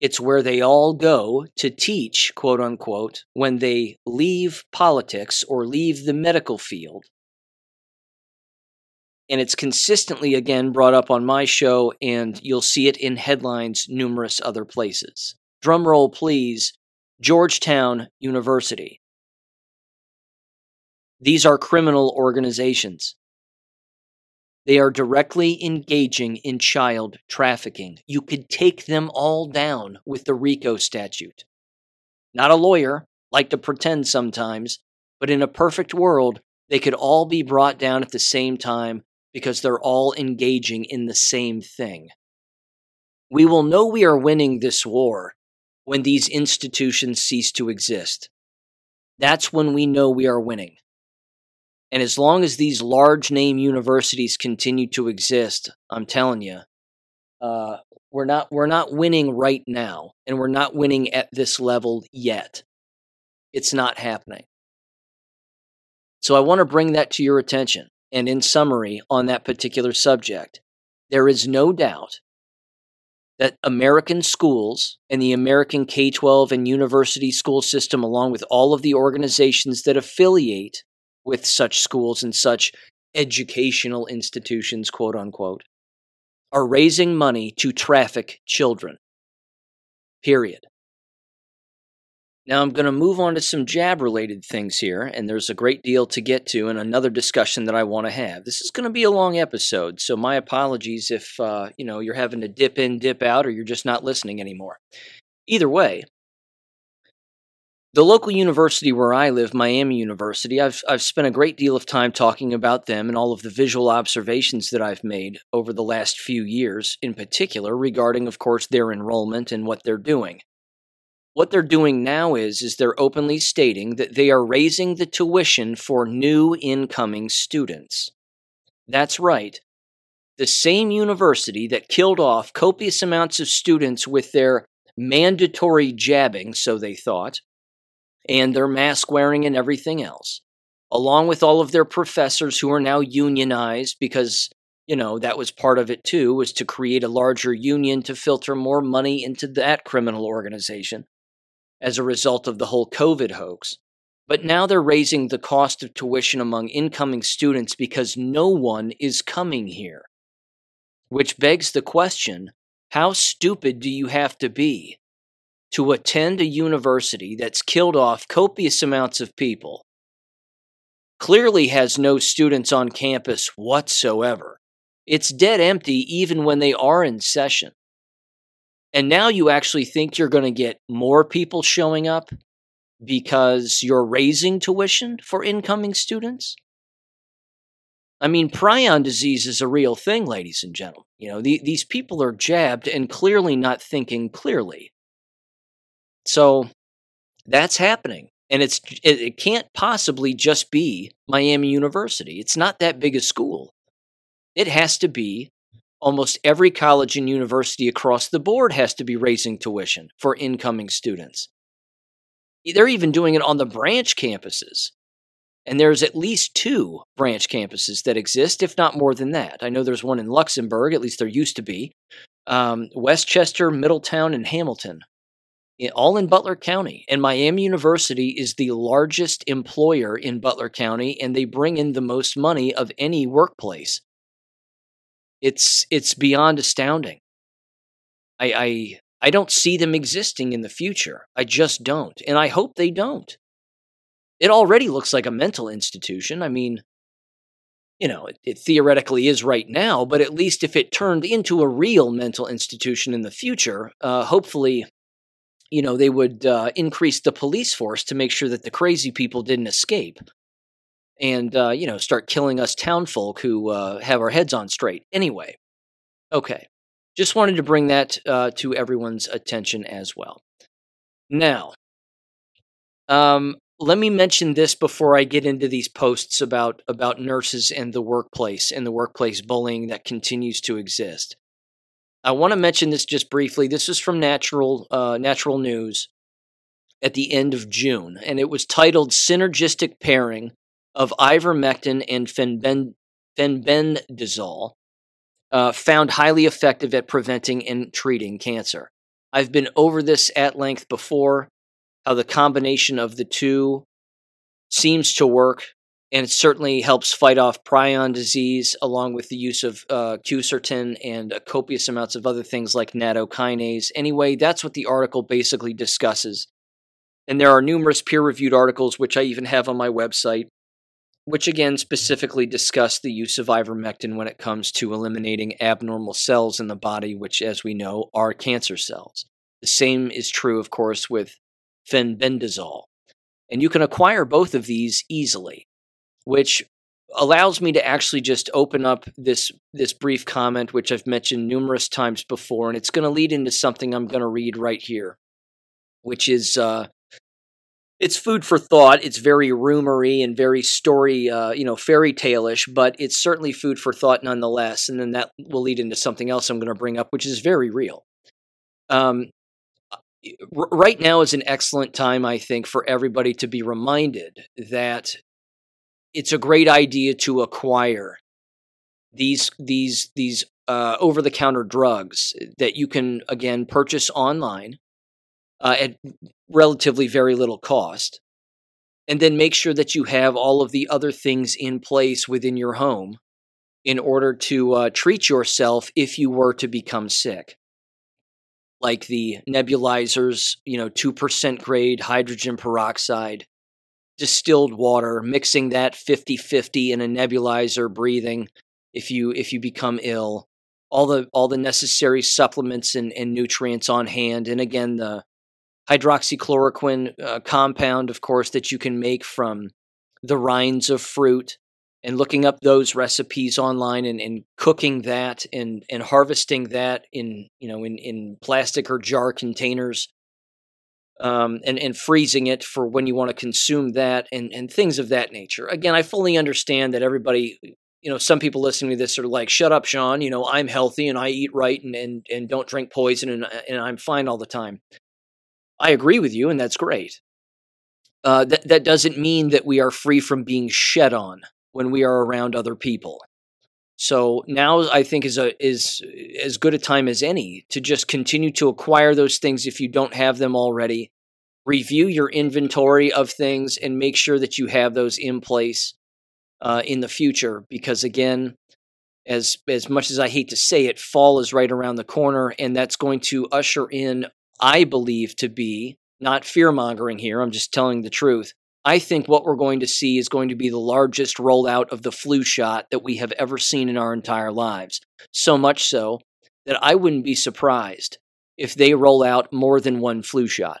It's where they all go to teach, quote unquote, when they leave politics or leave the medical field. And it's consistently, again, brought up on my show, and you'll see it in headlines numerous other places. Drum roll, please. Georgetown University. These are criminal organizations. They are directly engaging in child trafficking. You could take them all down with the RICO statute. Not a lawyer, like to pretend sometimes, but in a perfect world, they could all be brought down at the same time because they're all engaging in the same thing. We will know we are winning this war when these institutions cease to exist. That's when we know we are winning. And as long as these large name universities continue to exist, I'm telling you, uh, we're not we're not winning right now, and we're not winning at this level yet. It's not happening. So I want to bring that to your attention. And in summary, on that particular subject, there is no doubt that American schools and the American K 12 and university school system, along with all of the organizations that affiliate with such schools and such educational institutions, quote unquote, are raising money to traffic children. Period. Now I'm going to move on to some jab related things here, and there's a great deal to get to and another discussion that I want to have. This is going to be a long episode, so my apologies if uh, you know you're having to dip in, dip out, or you're just not listening anymore. Either way, the local university where I live, Miami University, I've, I've spent a great deal of time talking about them and all of the visual observations that I've made over the last few years, in particular, regarding, of course, their enrollment and what they're doing. What they're doing now is, is they're openly stating that they are raising the tuition for new incoming students. That's right. The same university that killed off copious amounts of students with their mandatory jabbing, so they thought, and their mask wearing and everything else, along with all of their professors who are now unionized because, you know, that was part of it too, was to create a larger union to filter more money into that criminal organization as a result of the whole COVID hoax. But now they're raising the cost of tuition among incoming students because no one is coming here. Which begs the question how stupid do you have to be to attend a university that's killed off copious amounts of people, clearly has no students on campus whatsoever. It's dead empty even when they are in session. And now you actually think you're going to get more people showing up because you're raising tuition for incoming students? I mean, prion disease is a real thing, ladies and gentlemen. You know, the, these people are jabbed and clearly not thinking clearly. So that's happening. And it's it, it can't possibly just be Miami University. It's not that big a school. It has to be almost every college and university across the board has to be raising tuition for incoming students. They're even doing it on the branch campuses. And there's at least two branch campuses that exist, if not more than that. I know there's one in Luxembourg, at least there used to be. Um, West Chester, Middletown, and Hamilton all in Butler County. And Miami University is the largest employer in Butler County, and they bring in the most money of any workplace. It's it's beyond astounding. I I I don't see them existing in the future. I just don't, and I hope they don't. It already looks like a mental institution. I mean, you know, it, it, theoretically is right now, but at least if it turned into a real mental institution in the future, uh, hopefully you know, they would uh, increase the police force to make sure that the crazy people didn't escape and, uh, you know, start killing us townfolk who uh, have our heads on straight. Anyway, okay. Just wanted to bring that uh, to everyone's attention as well. Now, Um, let me mention this before I get into these posts about about nurses and the workplace and the workplace bullying that continues to exist. I want to mention this just briefly. This is from Natural uh, Natural News at the end of June, and it was titled "Synergistic Pairing of Ivermectin and Fenben- Fenbendazole uh, Found Highly Effective at Preventing and Treating Cancer." I've been over this at length before. How the combination of the two seems to work and it certainly helps fight off prion disease along with the use of uh, quercetin and uh, copious amounts of other things like nattokinase. Anyway, that's what the article basically discusses. And there are numerous peer reviewed articles, which I even have on my website, which again specifically discuss the use of ivermectin when it comes to eliminating abnormal cells in the body, which, as we know, are cancer cells. The same is true, of course, with fenbendazole. And you can acquire both of these easily which allows me to actually just open up this this brief comment which I've mentioned numerous times before and it's going to lead into something I'm going to read right here which is uh it's food for thought. It's very rumory and very story uh you know fairy tale-ish but it's certainly food for thought nonetheless and then that will lead into something else I'm going to bring up which is very real. Um right now is an excellent time I think for everybody to be reminded that it's a great idea to acquire these these these uh, over the counter drugs that you can again purchase online uh, at relatively very little cost and then make sure that you have all of the other things in place within your home in order to uh, treat yourself if you were to become sick. Like the nebulizers you know 2% grade hydrogen peroxide distilled water, mixing that 50-50 in a nebulizer, breathing if you if you become ill, all the all the necessary supplements and, and nutrients on hand, and again the hydroxychloroquine uh, compound, of course, that you can make from the rinds of fruit, and looking up those recipes online and, and cooking that and and harvesting that in you know in in plastic or jar containers um, and and freezing it for when you want to consume that and and things of that nature. Again, I fully understand that everybody, you know, some people listening to this are like, "Shut up, Sean." You know, I'm healthy and I eat right and and and don't drink poison and and I'm fine all the time. I agree with you, and that's great. Uh, that that doesn't mean that we are free from being shed on when we are around other people. So now I think is a is as good a time as any to just continue to acquire those things if you don't have them already. Review your inventory of things and make sure that you have those in place uh, in the future. Because again, as as much as I hate to say it, fall is right around the corner, and that's going to usher in, I believe, to be not fear mongering here. I'm just telling the truth I think what we're going to see is going to be the largest rollout of the flu shot that we have ever seen in our entire lives. So much so that I wouldn't be surprised if they roll out more than one flu shot.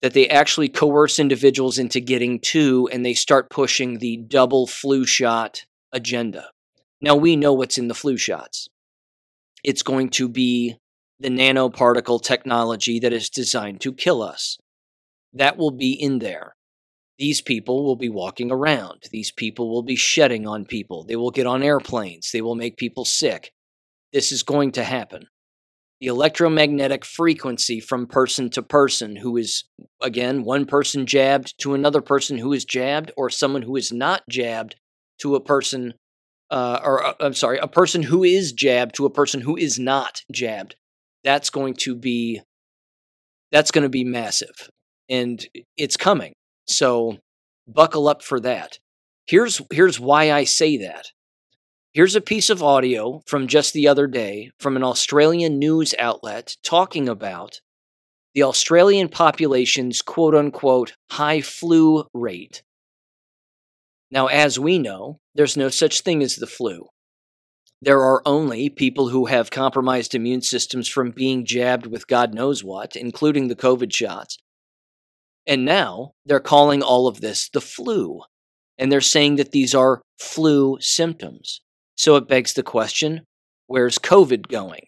That they actually coerce individuals into getting two and they start pushing the double flu shot agenda. Now we know what's in the flu shots. It's going to be the nanoparticle technology that is designed to kill us that will be in there. These people will be walking around. These people will be shedding on people. They will get on airplanes. They will make people sick. This is going to happen. The electromagnetic frequency from person to person, who is, again, one person jabbed to another person who is jabbed, or someone who is not jabbed to a person, uh, or uh, I'm sorry, a person who is jabbed to a person who is not jabbed. That's going to be that's going to be massive and it's coming. So buckle up for that. Here's here's why I say that. Here's a piece of audio from just the other day from an Australian news outlet talking about the Australian population's quote unquote high flu rate. Now, as we know, there's no such thing as the flu. There are only people who have compromised immune systems from being jabbed with God knows what, including the COVID shots, and now they're calling all of this the flu. And they're saying that these are flu symptoms. So it begs the question where's COVID going?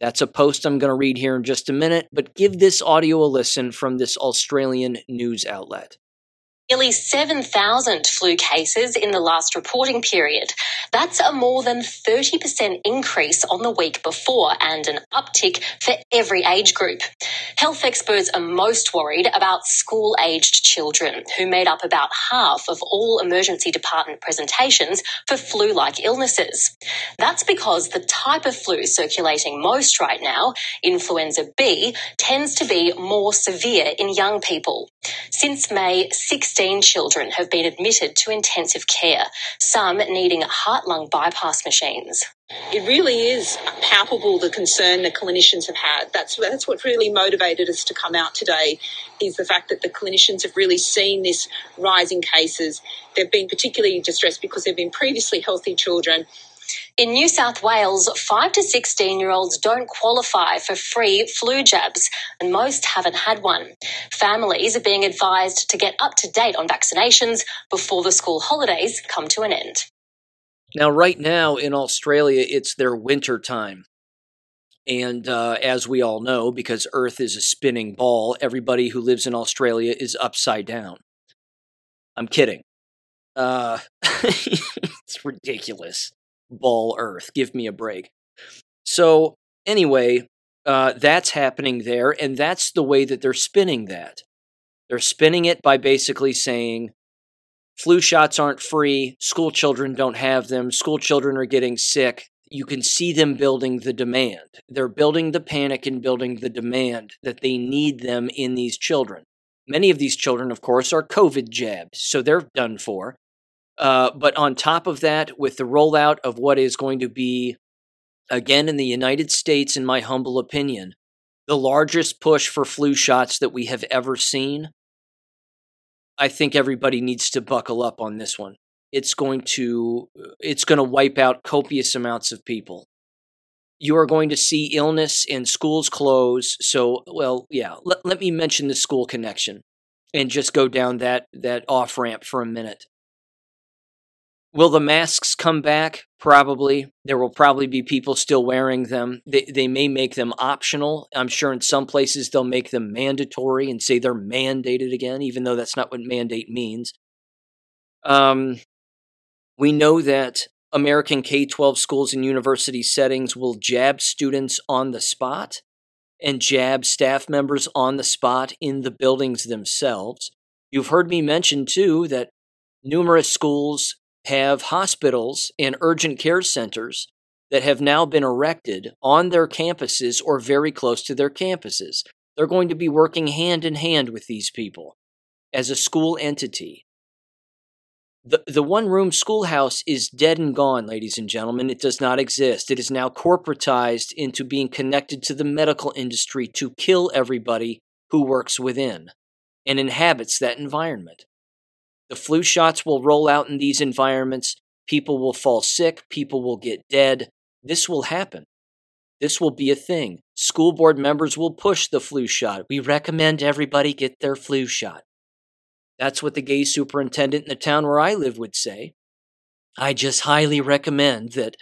That's a post I'm going to read here in just a minute, but give this audio a listen from this Australian news outlet. Nearly 7,000 flu cases in the last reporting period. That's a more than 30% increase on the week before and an uptick for every age group. Health experts are most worried about school aged children, who made up about half of all emergency department presentations for flu like illnesses. That's because the type of flu circulating most right now, influenza B, tends to be more severe in young people. Since May, 16 children have been admitted to intensive care, some needing heart lung bypass machines. It really is palpable the concern the clinicians have had. That's that's what really motivated us to come out today is the fact that the clinicians have really seen this rise in cases. They've been particularly distressed because they've been previously healthy children In New South Wales, 5 to 16 year olds don't qualify for free flu jabs, and most haven't had one. Families are being advised to get up to date on vaccinations before the school holidays come to an end. Now, right now in Australia, it's their winter time. And uh, as we all know, because Earth is a spinning ball, everybody who lives in Australia is upside down. I'm kidding. Uh, it's ridiculous. Ball Earth. Give me a break. So, anyway, uh, that's happening there, and that's the way that they're spinning that. They're spinning it by basically saying flu shots aren't free, school children don't have them, school children are getting sick. You can see them building the demand. They're building the panic and building the demand that they need them in these children. Many of these children, of course, are COVID jabbed, so they're done for. Uh, but on top of that, with the rollout of what is going to be, again, in the United States, in my humble opinion, the largest push for flu shots that we have ever seen, I think everybody needs to buckle up on this one. It's going to it's going to wipe out copious amounts of people. You are going to see illness and schools close. So, well, yeah, let, let me mention the school connection and just go down that that off ramp for a minute. Will the masks come back? Probably. There will probably be people still wearing them. They, they may make them optional. I'm sure in some places they'll make them mandatory and say they're mandated again, even though that's not what mandate means. Um, we know that American K 12 schools and university settings will jab students on the spot and jab staff members on the spot in the buildings themselves. You've heard me mention, too, that numerous schools have hospitals and urgent care centers that have now been erected on their campuses or very close to their campuses. They're going to be working hand in hand with these people as a school entity. The, the one room schoolhouse is dead and gone, ladies and gentlemen. It does not exist. It is now corporatized into being connected to the medical industry to kill everybody who works within and inhabits that environment. The flu shots will roll out in these environments. People will fall sick. People will get dead. This will happen. This will be a thing. School board members will push the flu shot. We recommend everybody get their flu shot. That's what the gay superintendent in the town where I live would say. I just highly recommend that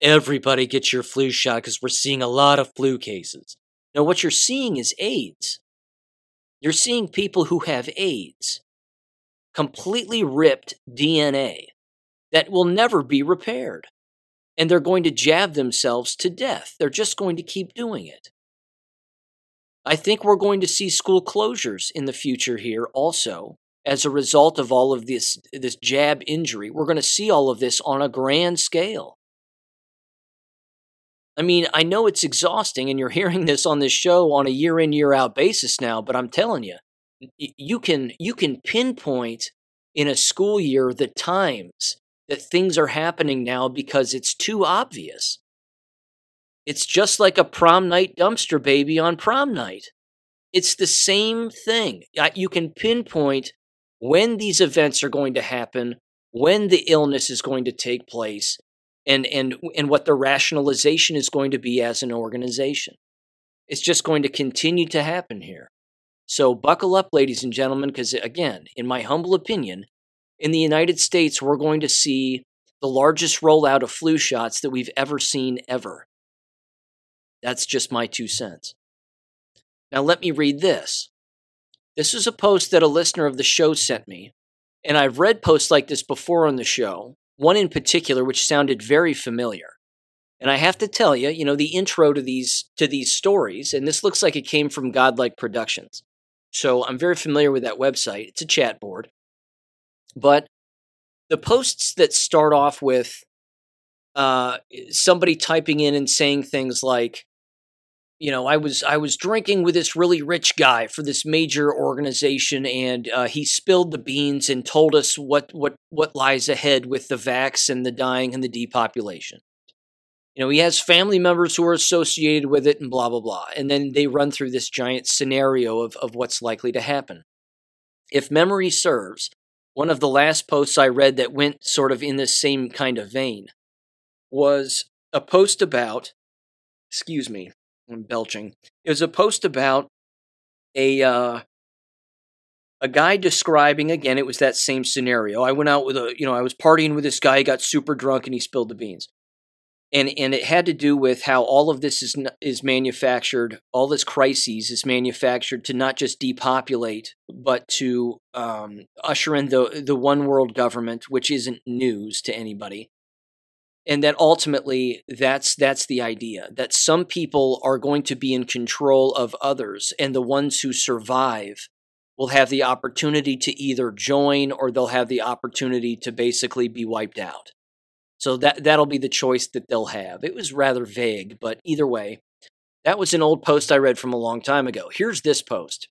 everybody get your flu shot because we're seeing a lot of flu cases. Now, what you're seeing is AIDS. You're seeing people who have AIDS completely ripped DNA that will never be repaired. And they're going to jab themselves to death. They're just going to keep doing it. I think we're going to see school closures in the future here also as a result of all of this this jab injury. We're going to see all of this on a grand scale. I mean, I know it's exhausting and you're hearing this on this show on a year in year out basis now, but I'm telling you, you can you can pinpoint in a school year the times that things are happening now because it's too obvious. It's just like a prom night dumpster baby on prom night. It's the same thing. You can pinpoint when these events are going to happen, when the illness is going to take place, and and and what the rationalization is going to be as an organization. It's just going to continue to happen here. So buckle up, ladies and gentlemen, because again, in my humble opinion, in the United States, we're going to see the largest rollout of flu shots that we've ever seen ever. That's just my two cents. Now, let me read this. This is a post that a listener of the show sent me, and I've read posts like this before on the show, one in particular which sounded very familiar. And I have to tell you, you know, the intro to these to these stories, and this looks like it came from Godlike Productions. So I'm very familiar with that website. It's a chat board. But the posts that start off with uh, somebody typing in and saying things like, you know, I was I was drinking with this really rich guy for this major organization, and uh, he spilled the beans and told us what what what lies ahead with the vax and the dying and the depopulation. You know, he has family members who are associated with it, and blah blah blah. And then they run through this giant scenario of of what's likely to happen. If memory serves, one of the last posts I read that went sort of in this same kind of vein was a post about, excuse me, I'm belching. It was a post about a uh, a guy describing again. It was that same scenario. I went out with a, you know, I was partying with this guy. He got super drunk and he spilled the beans. And and it had to do with how all of this is is manufactured. All this crises is manufactured to not just depopulate, but to um, usher in the the one world government, which isn't news to anybody and that ultimately that's that's the idea that some people are going to be in control of others and the ones who survive will have the opportunity to either join or they'll have the opportunity to basically be wiped out so that that'll be the choice that they'll have it was rather vague but either way that was an old post i read from a long time ago here's this post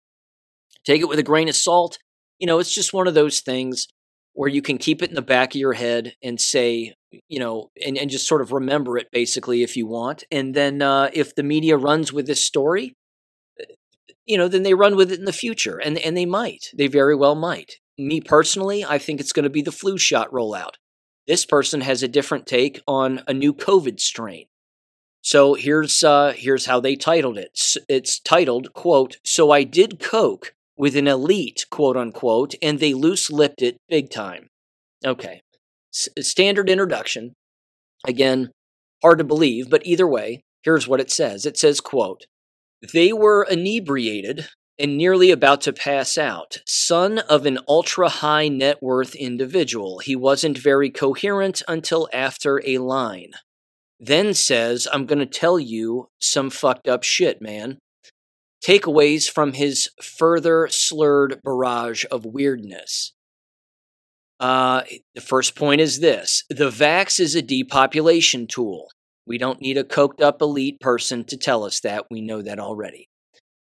take it with a grain of salt you know it's just one of those things where you can keep it in the back of your head and say, you know, and, and just sort of remember it basically if you want. And then uh, if the media runs with this story, uh, you know, then they run with it in the future. And, and they might. They very well might. Me personally, I think it's going to be the flu shot rollout. This person has a different take on a new COVID strain. So here's uh, here's how they titled it. It's titled, "quote So I did coke with an elite, quote unquote, and they loose lipped it big time. Okay. S- standard introduction. Again, hard to believe, but either way, here's what it says. It says, quote, they were inebriated and nearly about to pass out. Son of an ultra high net worth individual. He wasn't very coherent until after a line. Then says, I'm going to tell you some fucked up shit, man takeaways from his further slurred barrage of weirdness. Uh, the first point is this the vax is a depopulation tool. We don't need a coked up elite person to tell us that. We know that already.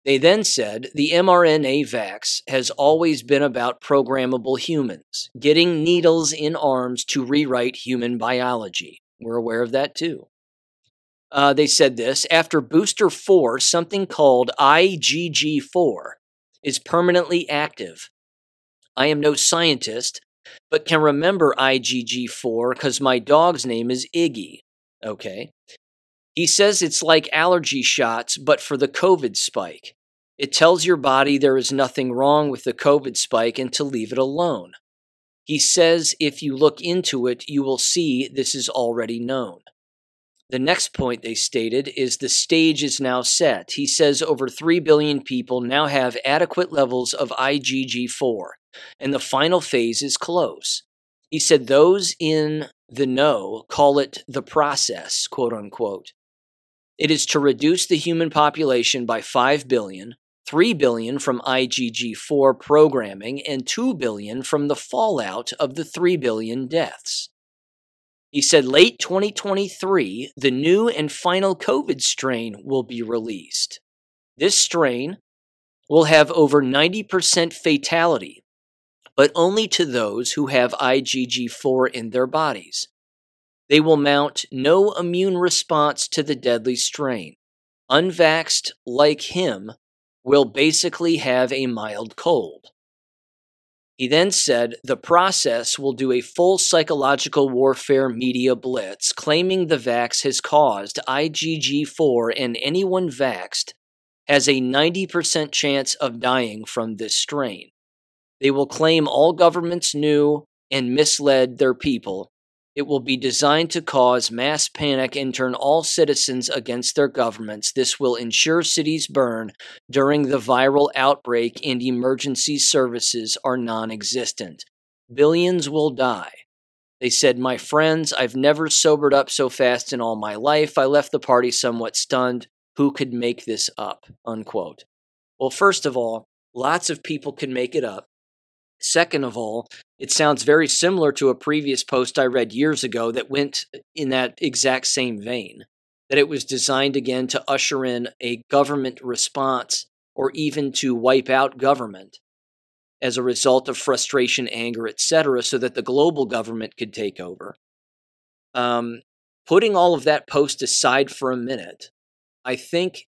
They then said the mRNA vax has always been about programmable humans, getting needles in arms to rewrite human biology. We're aware of that too. Uh, they said this after booster four, something called IgG4 is permanently active. I am no scientist, but can remember IgG4 because my dog's name is Iggy. Okay. He says it's like allergy shots, but for the COVID spike. It tells your body there is nothing wrong with the COVID spike and to leave it alone. He says if you look into it, you will see this is already known. The next point they stated is the stage is now set. He says over 3 billion people now have adequate levels of IgG4, and the final phase is close. He said those in the know call it the process, quote unquote. It is to reduce the human population by 5 billion, 3 billion from IgG4 programming, and 2 billion from the fallout of the 3 billion deaths. He said late 2023, the new and final COVID strain will be released. This strain will have over 90% fatality, but only to those who have IgG4 in their bodies. They will mount no immune response to the deadly strain. Unvaxxed, like him, will basically have a mild cold. He then said the process will do a full psychological warfare media blitz, claiming the vax has caused IgG4 and anyone vaxed has a 90% chance of dying from this strain. They will claim all governments knew and misled their people, It will be designed to cause mass panic and turn all citizens against their governments. This will ensure cities burn during the viral outbreak and emergency services are non existent. Billions will die. They said, My friends, I've never sobered up so fast in all my life. I left the party somewhat stunned. Who could make this up? Unquote. Well, first of all, lots of people can make it up. Second of all, it sounds very similar to a previous post I read years ago that went in that exact same vein. That it was designed again to usher in a government response or even to wipe out government as a result of frustration, anger, etc., so that the global government could take over. Um, putting all of that post aside for a minute, I think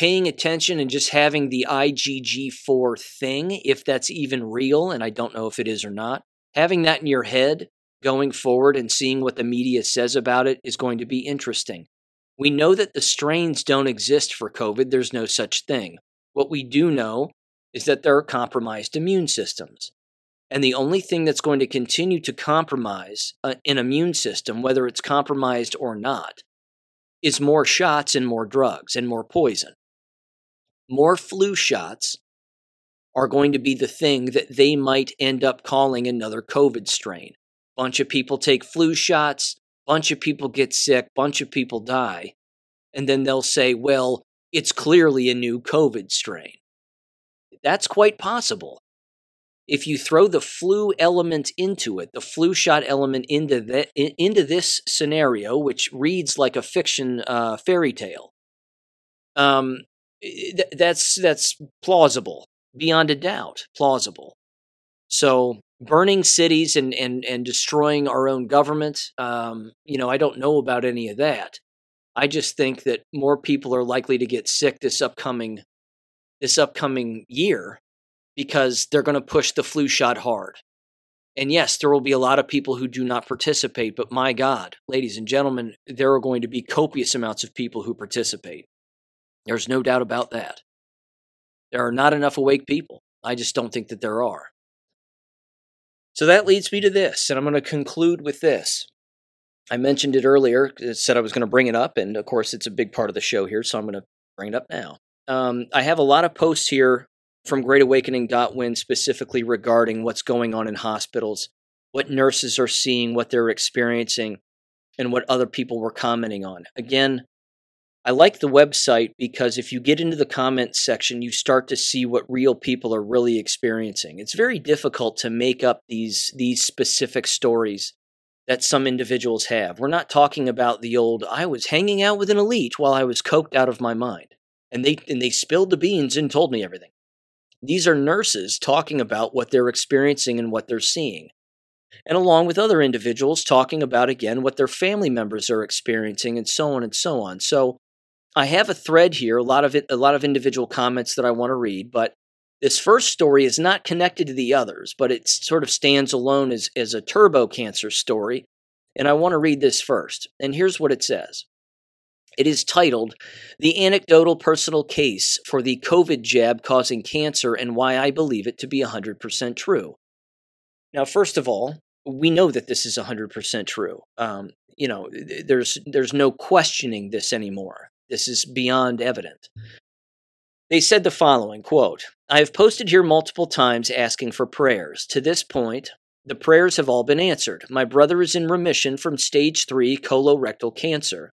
paying attention and just having the IgG4 thing, if that's even real, and I don't know if it is or not, having that in your head going forward and seeing what the media says about it is going to be interesting. We know that the strains don't exist for COVID, there's no such thing. What we do know is that there are compromised immune systems. And the only thing that's going to continue to compromise uh, an immune system, whether it's compromised or not, is more shots and more drugs and more poison more flu shots are going to be the thing that they might end up calling another COVID strain. Bunch of people take flu shots, bunch of people get sick, bunch of people die, and then they'll say, well, it's clearly a new COVID strain. That's quite possible. If you throw the flu element into it, the flu shot element into that into this scenario, which reads like a fiction uh, fairy tale, um, that's that's plausible beyond a doubt plausible. So burning cities and and and destroying our own government um, you know i don't know about any of that. I just think that more people are likely to get sick this upcoming this upcoming year because they're going to push the flu shot hard. And yes there will be a lot of people who do not participate but my god ladies and gentlemen there are going to be copious amounts of people who participate there's no doubt about that. There are not enough awake people. I just don't think that there are. So that leads me to this, and I'm going to conclude with this. I mentioned it earlier, said I was going to bring it up, and of course, it's a big part of the show here, so I'm going to bring it up now. Um, I have a lot of posts here from greatawakening.win specifically regarding what's going on in hospitals, what nurses are seeing, what they're experiencing, and what other people were commenting on. Again, I like the website because if you get into the comments section, you start to see what real people are really experiencing. It's very difficult to make up these these specific stories that some individuals have. We're not talking about the old I was hanging out with an elite while I was coked out of my mind and they and they spilled the beans and told me everything. These are nurses talking about what they're experiencing and what they're seeing. And along with other individuals talking about again what their family members are experiencing and so on and so on. So I have a thread here, a lot of it, a lot of individual comments that I want to read, but this first story is not connected to the others, but it sort of stands alone as, as a turbo cancer story. And I want to read this first. And here's what it says It is titled The Anecdotal Personal Case for the COVID Jab Causing Cancer and Why I Believe It to Be 100% True. Now, first of all, we know that this is 100% true. Um, you know, there's, there's no questioning this anymore. This is beyond evident. They said the following quote, I have posted here multiple times asking for prayers. To this point, the prayers have all been answered. My brother is in remission from stage 3 colorectal cancer.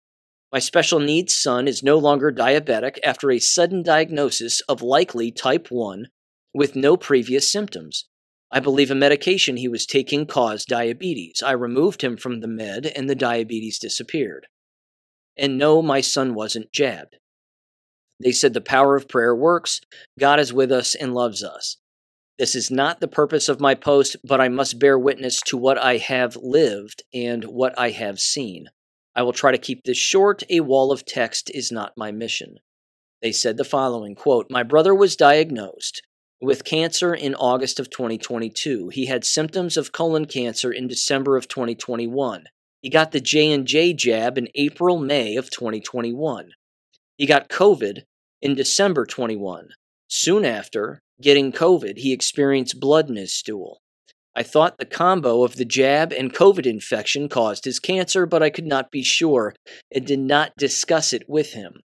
My special needs son is no longer diabetic after a sudden diagnosis of likely type 1 with no previous symptoms. I believe a medication he was taking caused diabetes. I removed him from the med and the diabetes disappeared. And no, my son wasn't jabbed. They said the power of prayer works, God is with us and loves us. This is not the purpose of my post, but I must bear witness to what I have lived and what I have seen. I will try to keep this short. A wall of text is not my mission. They said the following quote, My brother was diagnosed with cancer in August of 2022. He had symptoms of colon cancer in December of 2021. He got the J&J jab in April, May of 2021. He got COVID in December 21. Soon after getting COVID, he experienced blood in his stool. I thought the combo of the jab and COVID infection caused his cancer, but I could not be sure and did not discuss it with him.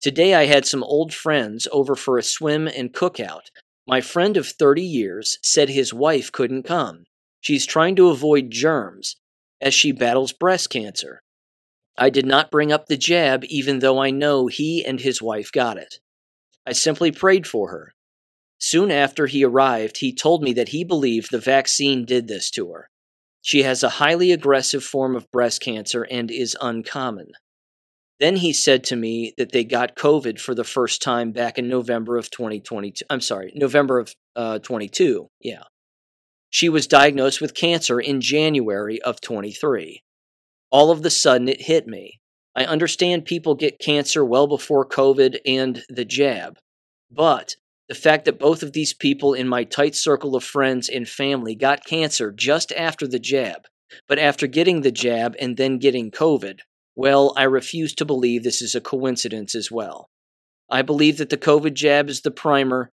Today I had some old friends over for a swim and cookout. My friend of 30 years said his wife couldn't come. She's trying to avoid germs as she battles breast cancer. I did not bring up the jab, even though I know he and his wife got it. I simply prayed for her. Soon after he arrived, he told me that he believed the vaccine did this to her. She has a highly aggressive form of breast cancer and is uncommon. Then he said to me that they got COVID for the first time back in November of 2022. I'm sorry, November of uh, 22. Yeah. She was diagnosed with cancer in January of 23. All of the sudden, it hit me. I understand people get cancer well before COVID and the jab, but the fact that both of these people in my tight circle of friends and family got cancer just after the jab, but after getting the jab and then getting COVID, well, I refuse to believe this is a coincidence as well. I believe that the COVID jab is the primer,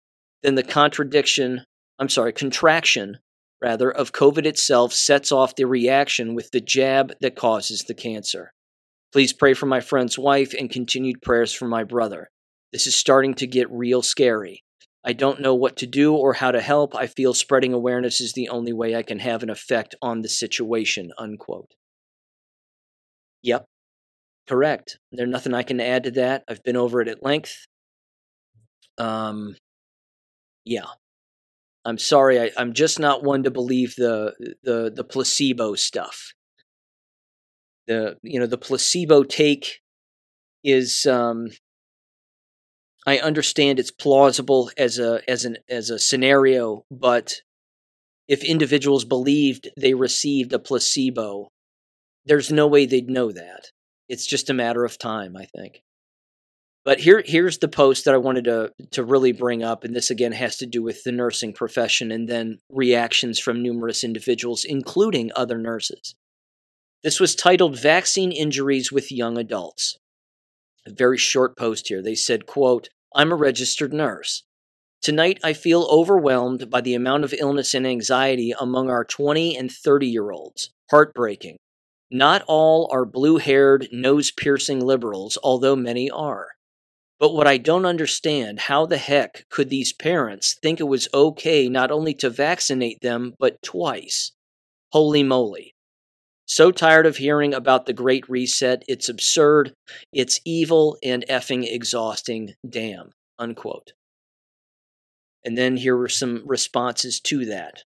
then the contradiction, I'm sorry, contraction, rather, of COVID itself sets off the reaction with the jab that causes the cancer. Please pray for my friend's wife and continued prayers for my brother. This is starting to get real scary. I don't know what to do or how to help. I feel spreading awareness is the only way I can have an effect on the situation. Unquote. Yep, correct. There's nothing I can add to that. I've been over it at length. Um, yeah. I'm sorry. I, I'm just not one to believe the the the placebo stuff. The you know the placebo take is um, I understand it's plausible as a as an as a scenario, but if individuals believed they received a placebo, there's no way they'd know that. It's just a matter of time, I think. But here here's the post that I wanted to to really bring up, and this again has to do with the nursing profession and then reactions from numerous individuals, including other nurses. This was titled Vaccine Injuries with Young Adults a very short post here. They said, quote, I'm a registered nurse. Tonight, I feel overwhelmed by the amount of illness and anxiety among our 20 and 30 year olds. Heartbreaking. Not all are blue haired, nose piercing liberals, although many are. But what I don't understand, how the heck could these parents think it was okay not only to vaccinate them, but twice? Holy moly. So tired of hearing about the Great Reset. It's absurd. It's evil and effing exhausting. Damn. Unquote. And then here were some responses to that.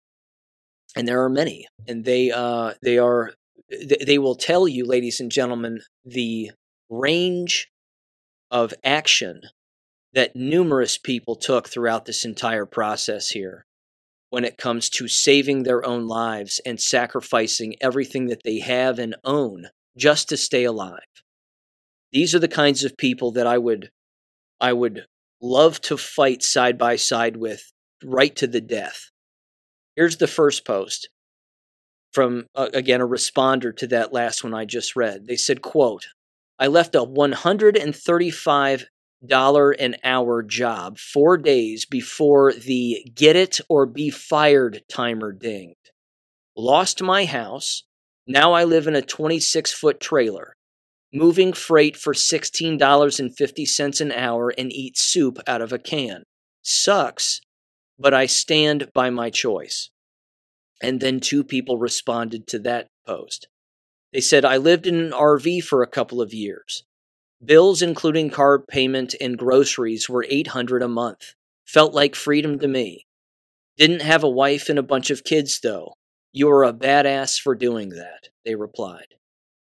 And there are many. And they uh, they are they will tell you, ladies and gentlemen, the range of action that numerous people took throughout this entire process here when it comes to saving their own lives and sacrificing everything that they have and own just to stay alive. These are the kinds of people that I would I would love to fight side by side with right to the death. Here's the first post from uh, again a responder to that last one I just read. They said, "quote I left a 135 dollar an hour job four days before the get it or be fired timer dinged. Lost my house. Now I live in a 26 foot trailer, moving freight for $16.50 an hour and eat soup out of a can. Sucks, but I stand by my choice. And then two people responded to that post. They said, I lived in an RV for a couple of years. Bills, including car payment and groceries, were 800 a month. Felt like freedom to me. Didn't have a wife and a bunch of kids, though. You are a badass for doing that, they replied.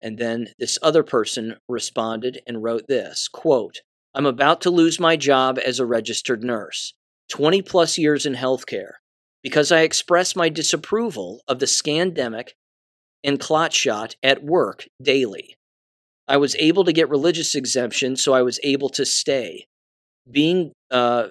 And then this other person responded and wrote this quote, I'm about to lose my job as a registered nurse, 20 plus years in healthcare, because I express my disapproval of the scandemic and clot shot at work daily. I was able to get religious exemption, so I was able to stay. Being uh,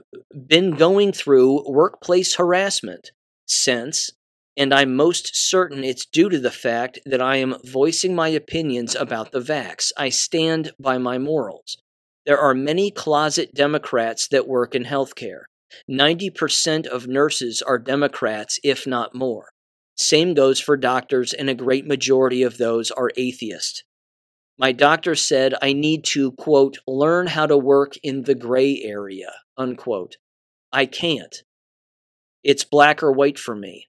been going through workplace harassment since, and I'm most certain it's due to the fact that I am voicing my opinions about the vax. I stand by my morals. There are many closet Democrats that work in healthcare. 90% of nurses are Democrats, if not more. Same goes for doctors, and a great majority of those are atheist. My doctor said I need to, quote, learn how to work in the gray area, unquote. I can't. It's black or white for me.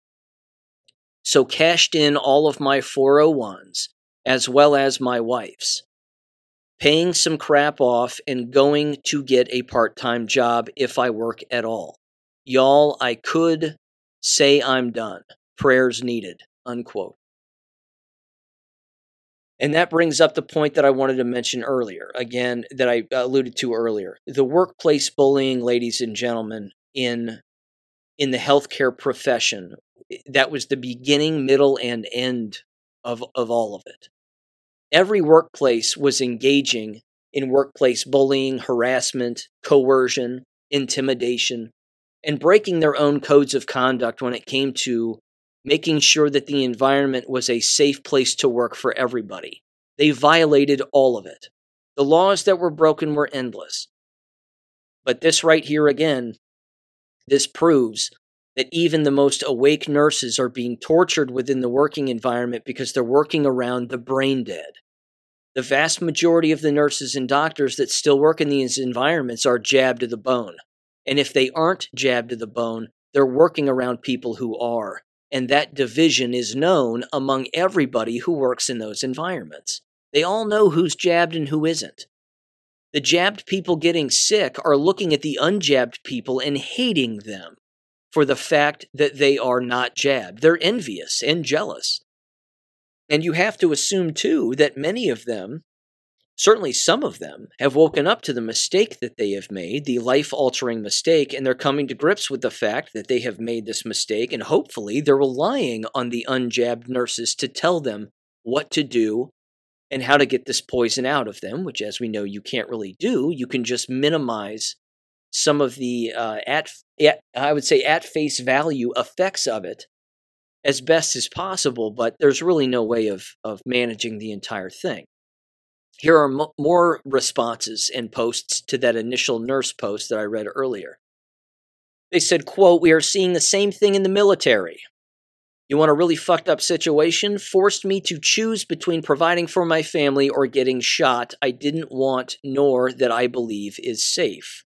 So cashed in all of my 401s, as well as my wife's, paying some crap off and going to get a part time job if I work at all. Y'all, I could say I'm done. Prayers needed, unquote. And that brings up the point that I wanted to mention earlier, again, that I uh, alluded to earlier. The workplace bullying, ladies and gentlemen, in in the healthcare profession, that was the beginning, middle, and end of, of all of it. Every workplace was engaging in workplace bullying, harassment, coercion, intimidation, and breaking their own codes of conduct when it came to making sure that the environment was a safe place to work for everybody. They violated all of it. The laws that were broken were endless. But this right here again, this proves that even the most awake nurses are being tortured within the working environment because they're working around the brain dead. The vast majority of the nurses and doctors that still work in these environments are jabbed to the bone. And if they aren't jabbed to the bone, they're working around people who are. And that division is known among everybody who works in those environments. They all know who's jabbed and who isn't. The jabbed people getting sick are looking at the unjabbed people and hating them for the fact that they are not jabbed. They're envious and jealous. And you have to assume, too, that many of them Certainly, some of them have woken up to the mistake that they have made, the life altering mistake, and they're coming to grips with the fact that they have made this mistake, and hopefully they're relying on the unjabbed nurses to tell them what to do and how to get this poison out of them, which, as we know, you can't really do. You can just minimize some of the, uh, at, at, I would say, at face value effects of it as best as possible, but there's really no way of, of managing the entire thing. Here are mo- more responses and posts to that initial nurse post that I read earlier. They said, quote, We are seeing the same thing in the military. You want a really fucked up situation? Forced me to choose between providing for my family or getting shot I didn't want nor that I believe is safe.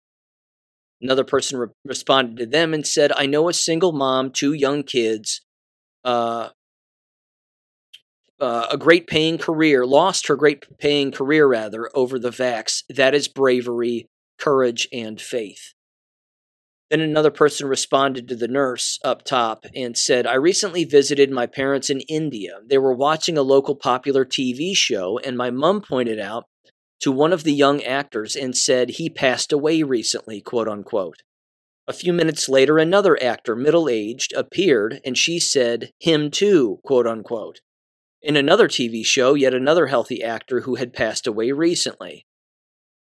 Another person re- responded to them and said, I know a single mom, two young kids, uh, uh, a great paying career, lost her great paying career rather, over the vax. That is bravery, courage, and faith. Then another person responded to the nurse up top and said, I recently visited my parents in India. They were watching a local popular TV show, and my mom pointed out to one of the young actors and said, He passed away recently, quote unquote. A few minutes later, another actor, middle aged, appeared, and she said, Him too, quote unquote. In another TV show, yet another healthy actor who had passed away recently.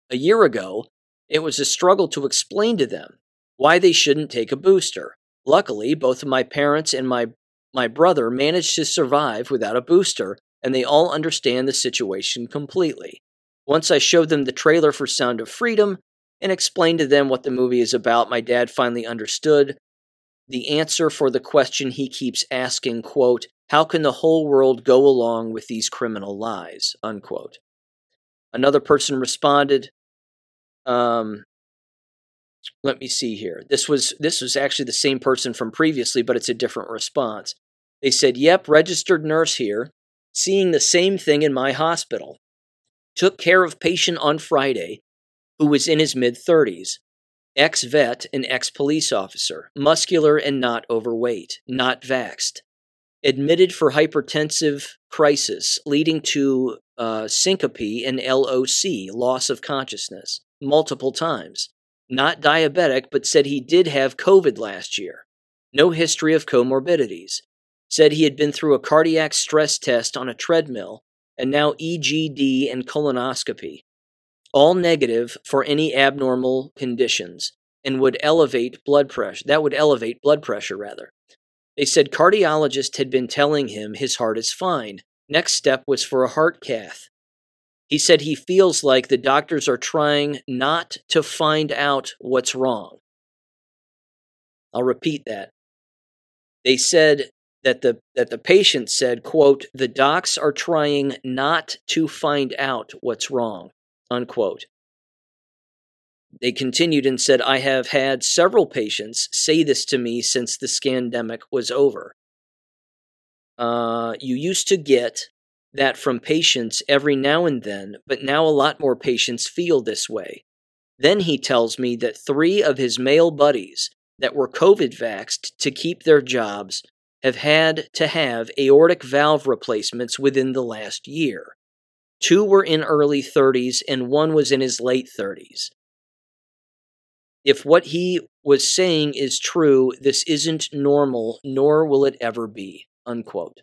A year ago, it was a struggle to explain to them why they shouldn't take a booster. Luckily, both of my parents and my, my brother managed to survive without a booster, and they all understand the situation completely. Once I showed them the trailer for Sound of Freedom and explained to them what the movie is about, my dad finally understood the answer for the question he keeps asking, quote, how can the whole world go along with these criminal lies? Unquote. Another person responded, um, let me see here. This was this was actually the same person from previously, but it's a different response. They said, "Yep, registered nurse here, seeing the same thing in my hospital. Took care of patient on Friday who was in his mid 30s. Ex vet and ex police officer, muscular and not overweight, not vaxed admitted for hypertensive crisis, leading to uh, syncope and LOC, loss of consciousness, multiple times. Not diabetic, but said he did have COVID last year. No history of comorbidities. Said he had been through a cardiac stress test on a treadmill and now EGD and colonoscopy. All negative for any abnormal conditions and would elevate blood pressure. That would elevate blood pressure, rather. They said cardiologist had been telling him his heart is fine. Next step was for a heart cath. He said he feels like the doctors are trying not to find out what's wrong. I'll repeat that. They said that the that the patient said, quote, the docs are trying not to find out what's wrong, unquote. They continued and said, I have had several patients say this to me since the scandemic was over. Uh, you used to get that from patients every now and then, but now a lot more patients feel this way. Then he tells me that three of his male buddies that were COVID vaxxed to keep their jobs have had to have aortic valve replacements within the last year. Two were in early 30s and one was in his late 30s. If what he was saying is true, this isn't normal, nor will it ever be. Unquote.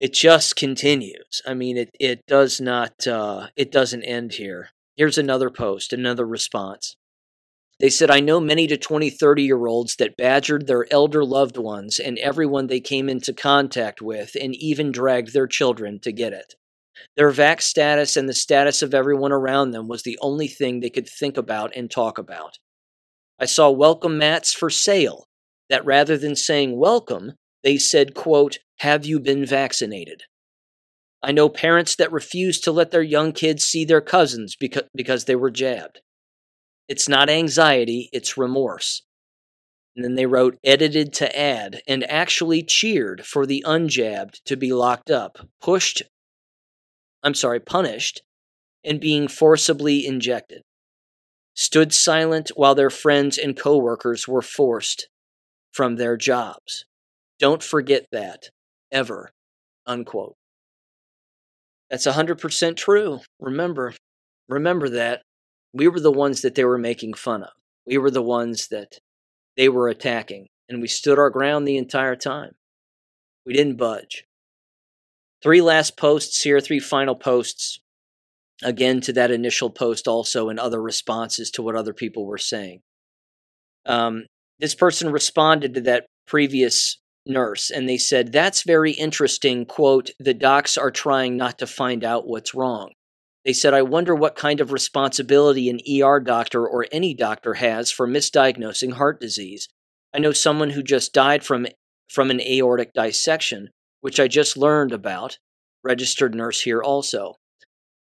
It just continues. I mean, it, it does not, uh, it doesn't end here. Here's another post, another response. They said, I know many to 20, 30 year olds that badgered their elder loved ones and everyone they came into contact with and even dragged their children to get it. Their vax status and the status of everyone around them was the only thing they could think about and talk about. I saw welcome mats for sale that rather than saying welcome, they said, quote, have you been vaccinated? I know parents that refuse to let their young kids see their cousins because, because they were jabbed. It's not anxiety, it's remorse. And then they wrote edited to add and actually cheered for the unjabbed to be locked up, pushed, I'm sorry, punished, and being forcibly injected. Stood silent while their friends and coworkers were forced from their jobs. Don't forget that, ever. Unquote. That's 100% true. Remember, remember that we were the ones that they were making fun of. We were the ones that they were attacking, and we stood our ground the entire time. We didn't budge. Three last posts here, three final posts. Again, to that initial post, also, and other responses to what other people were saying. Um, this person responded to that previous nurse and they said, That's very interesting. Quote, the docs are trying not to find out what's wrong. They said, I wonder what kind of responsibility an ER doctor or any doctor has for misdiagnosing heart disease. I know someone who just died from, from an aortic dissection, which I just learned about, registered nurse here also.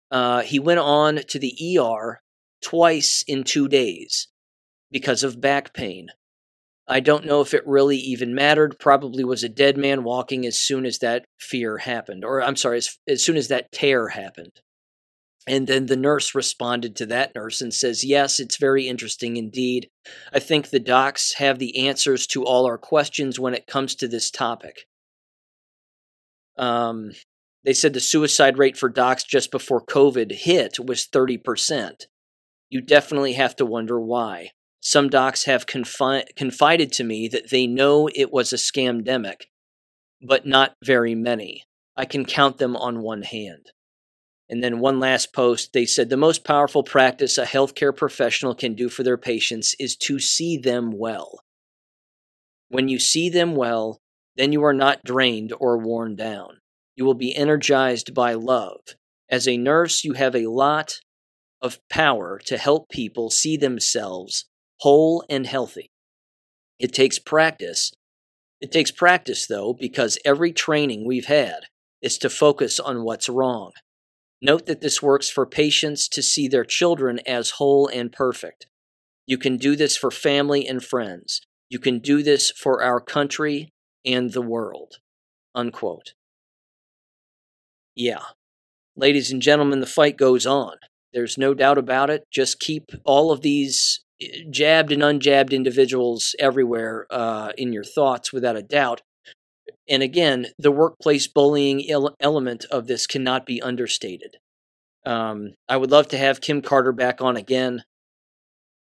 Uh, he went on to the ER twice in two days because of back pain. I don't know if it really even mattered. Probably was a dead man walking as soon as that fear happened, or I'm sorry, as, as soon as that tear happened. And then the nurse responded to that nurse and says, Yes, it's very interesting indeed. I think the docs have the answers to all our questions when it comes to this topic. Um, they said the suicide rate for docs just before COVID hit was 30%. You definitely have to wonder why. Some docs have confi- confided to me that they know it was a scamdemic, but not very many. I can count them on one hand. And then one last post, they said the most powerful practice a healthcare professional can do for their patients is to see them well. When you see them well, then you are not drained or worn down. You will be energized by love. As a nurse, you have a lot of power to help people see themselves whole and healthy. It takes practice. It takes practice, though, because every training we've had is to focus on what's wrong Note that this works for patients to see their children as whole and perfect. You can do this for family and friends. You can do this for our country and the world. Unquote. Yeah. Ladies and gentlemen, the fight goes on. There's no doubt about it. Just keep all of these eh, jabbed and unjabbed individuals everywhere uh, in your thoughts without a doubt. And again, the workplace bullying element of this cannot be understated. Um, I would love to have Kim Carter back on again.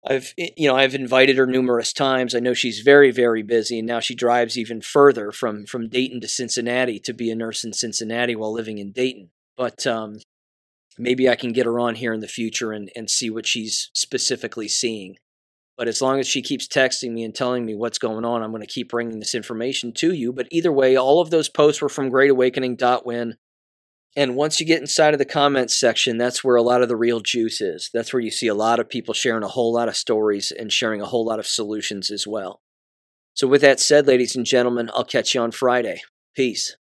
I've you know I've invited her numerous times. I know she's very very busy, and now she drives even further from from Dayton to Cincinnati to be a nurse in Cincinnati while living in Dayton. But um, maybe I can get her on here in the future and and see what she's specifically seeing. But as long as she keeps texting me and telling me what's going on, I'm going to keep bringing this information to you. But either way, all of those posts were from greatawakening.win. And once you get inside of the comments section, that's where a lot of the real juice is. That's where you see a lot of people sharing a whole lot of stories and sharing a whole lot of solutions as well. So, with that said, ladies and gentlemen, I'll catch you on Friday. Peace.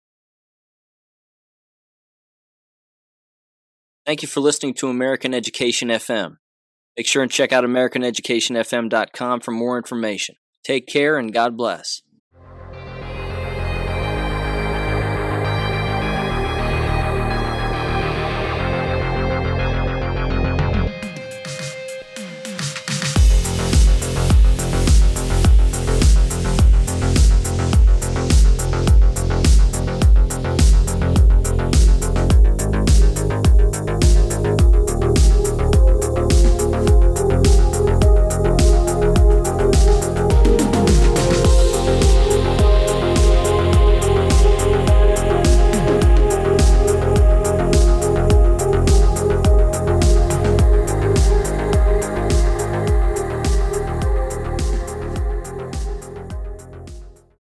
Thank you for listening to American Education FM. Make sure and check out AmericanEducationFM.com for more information. Take care and God bless.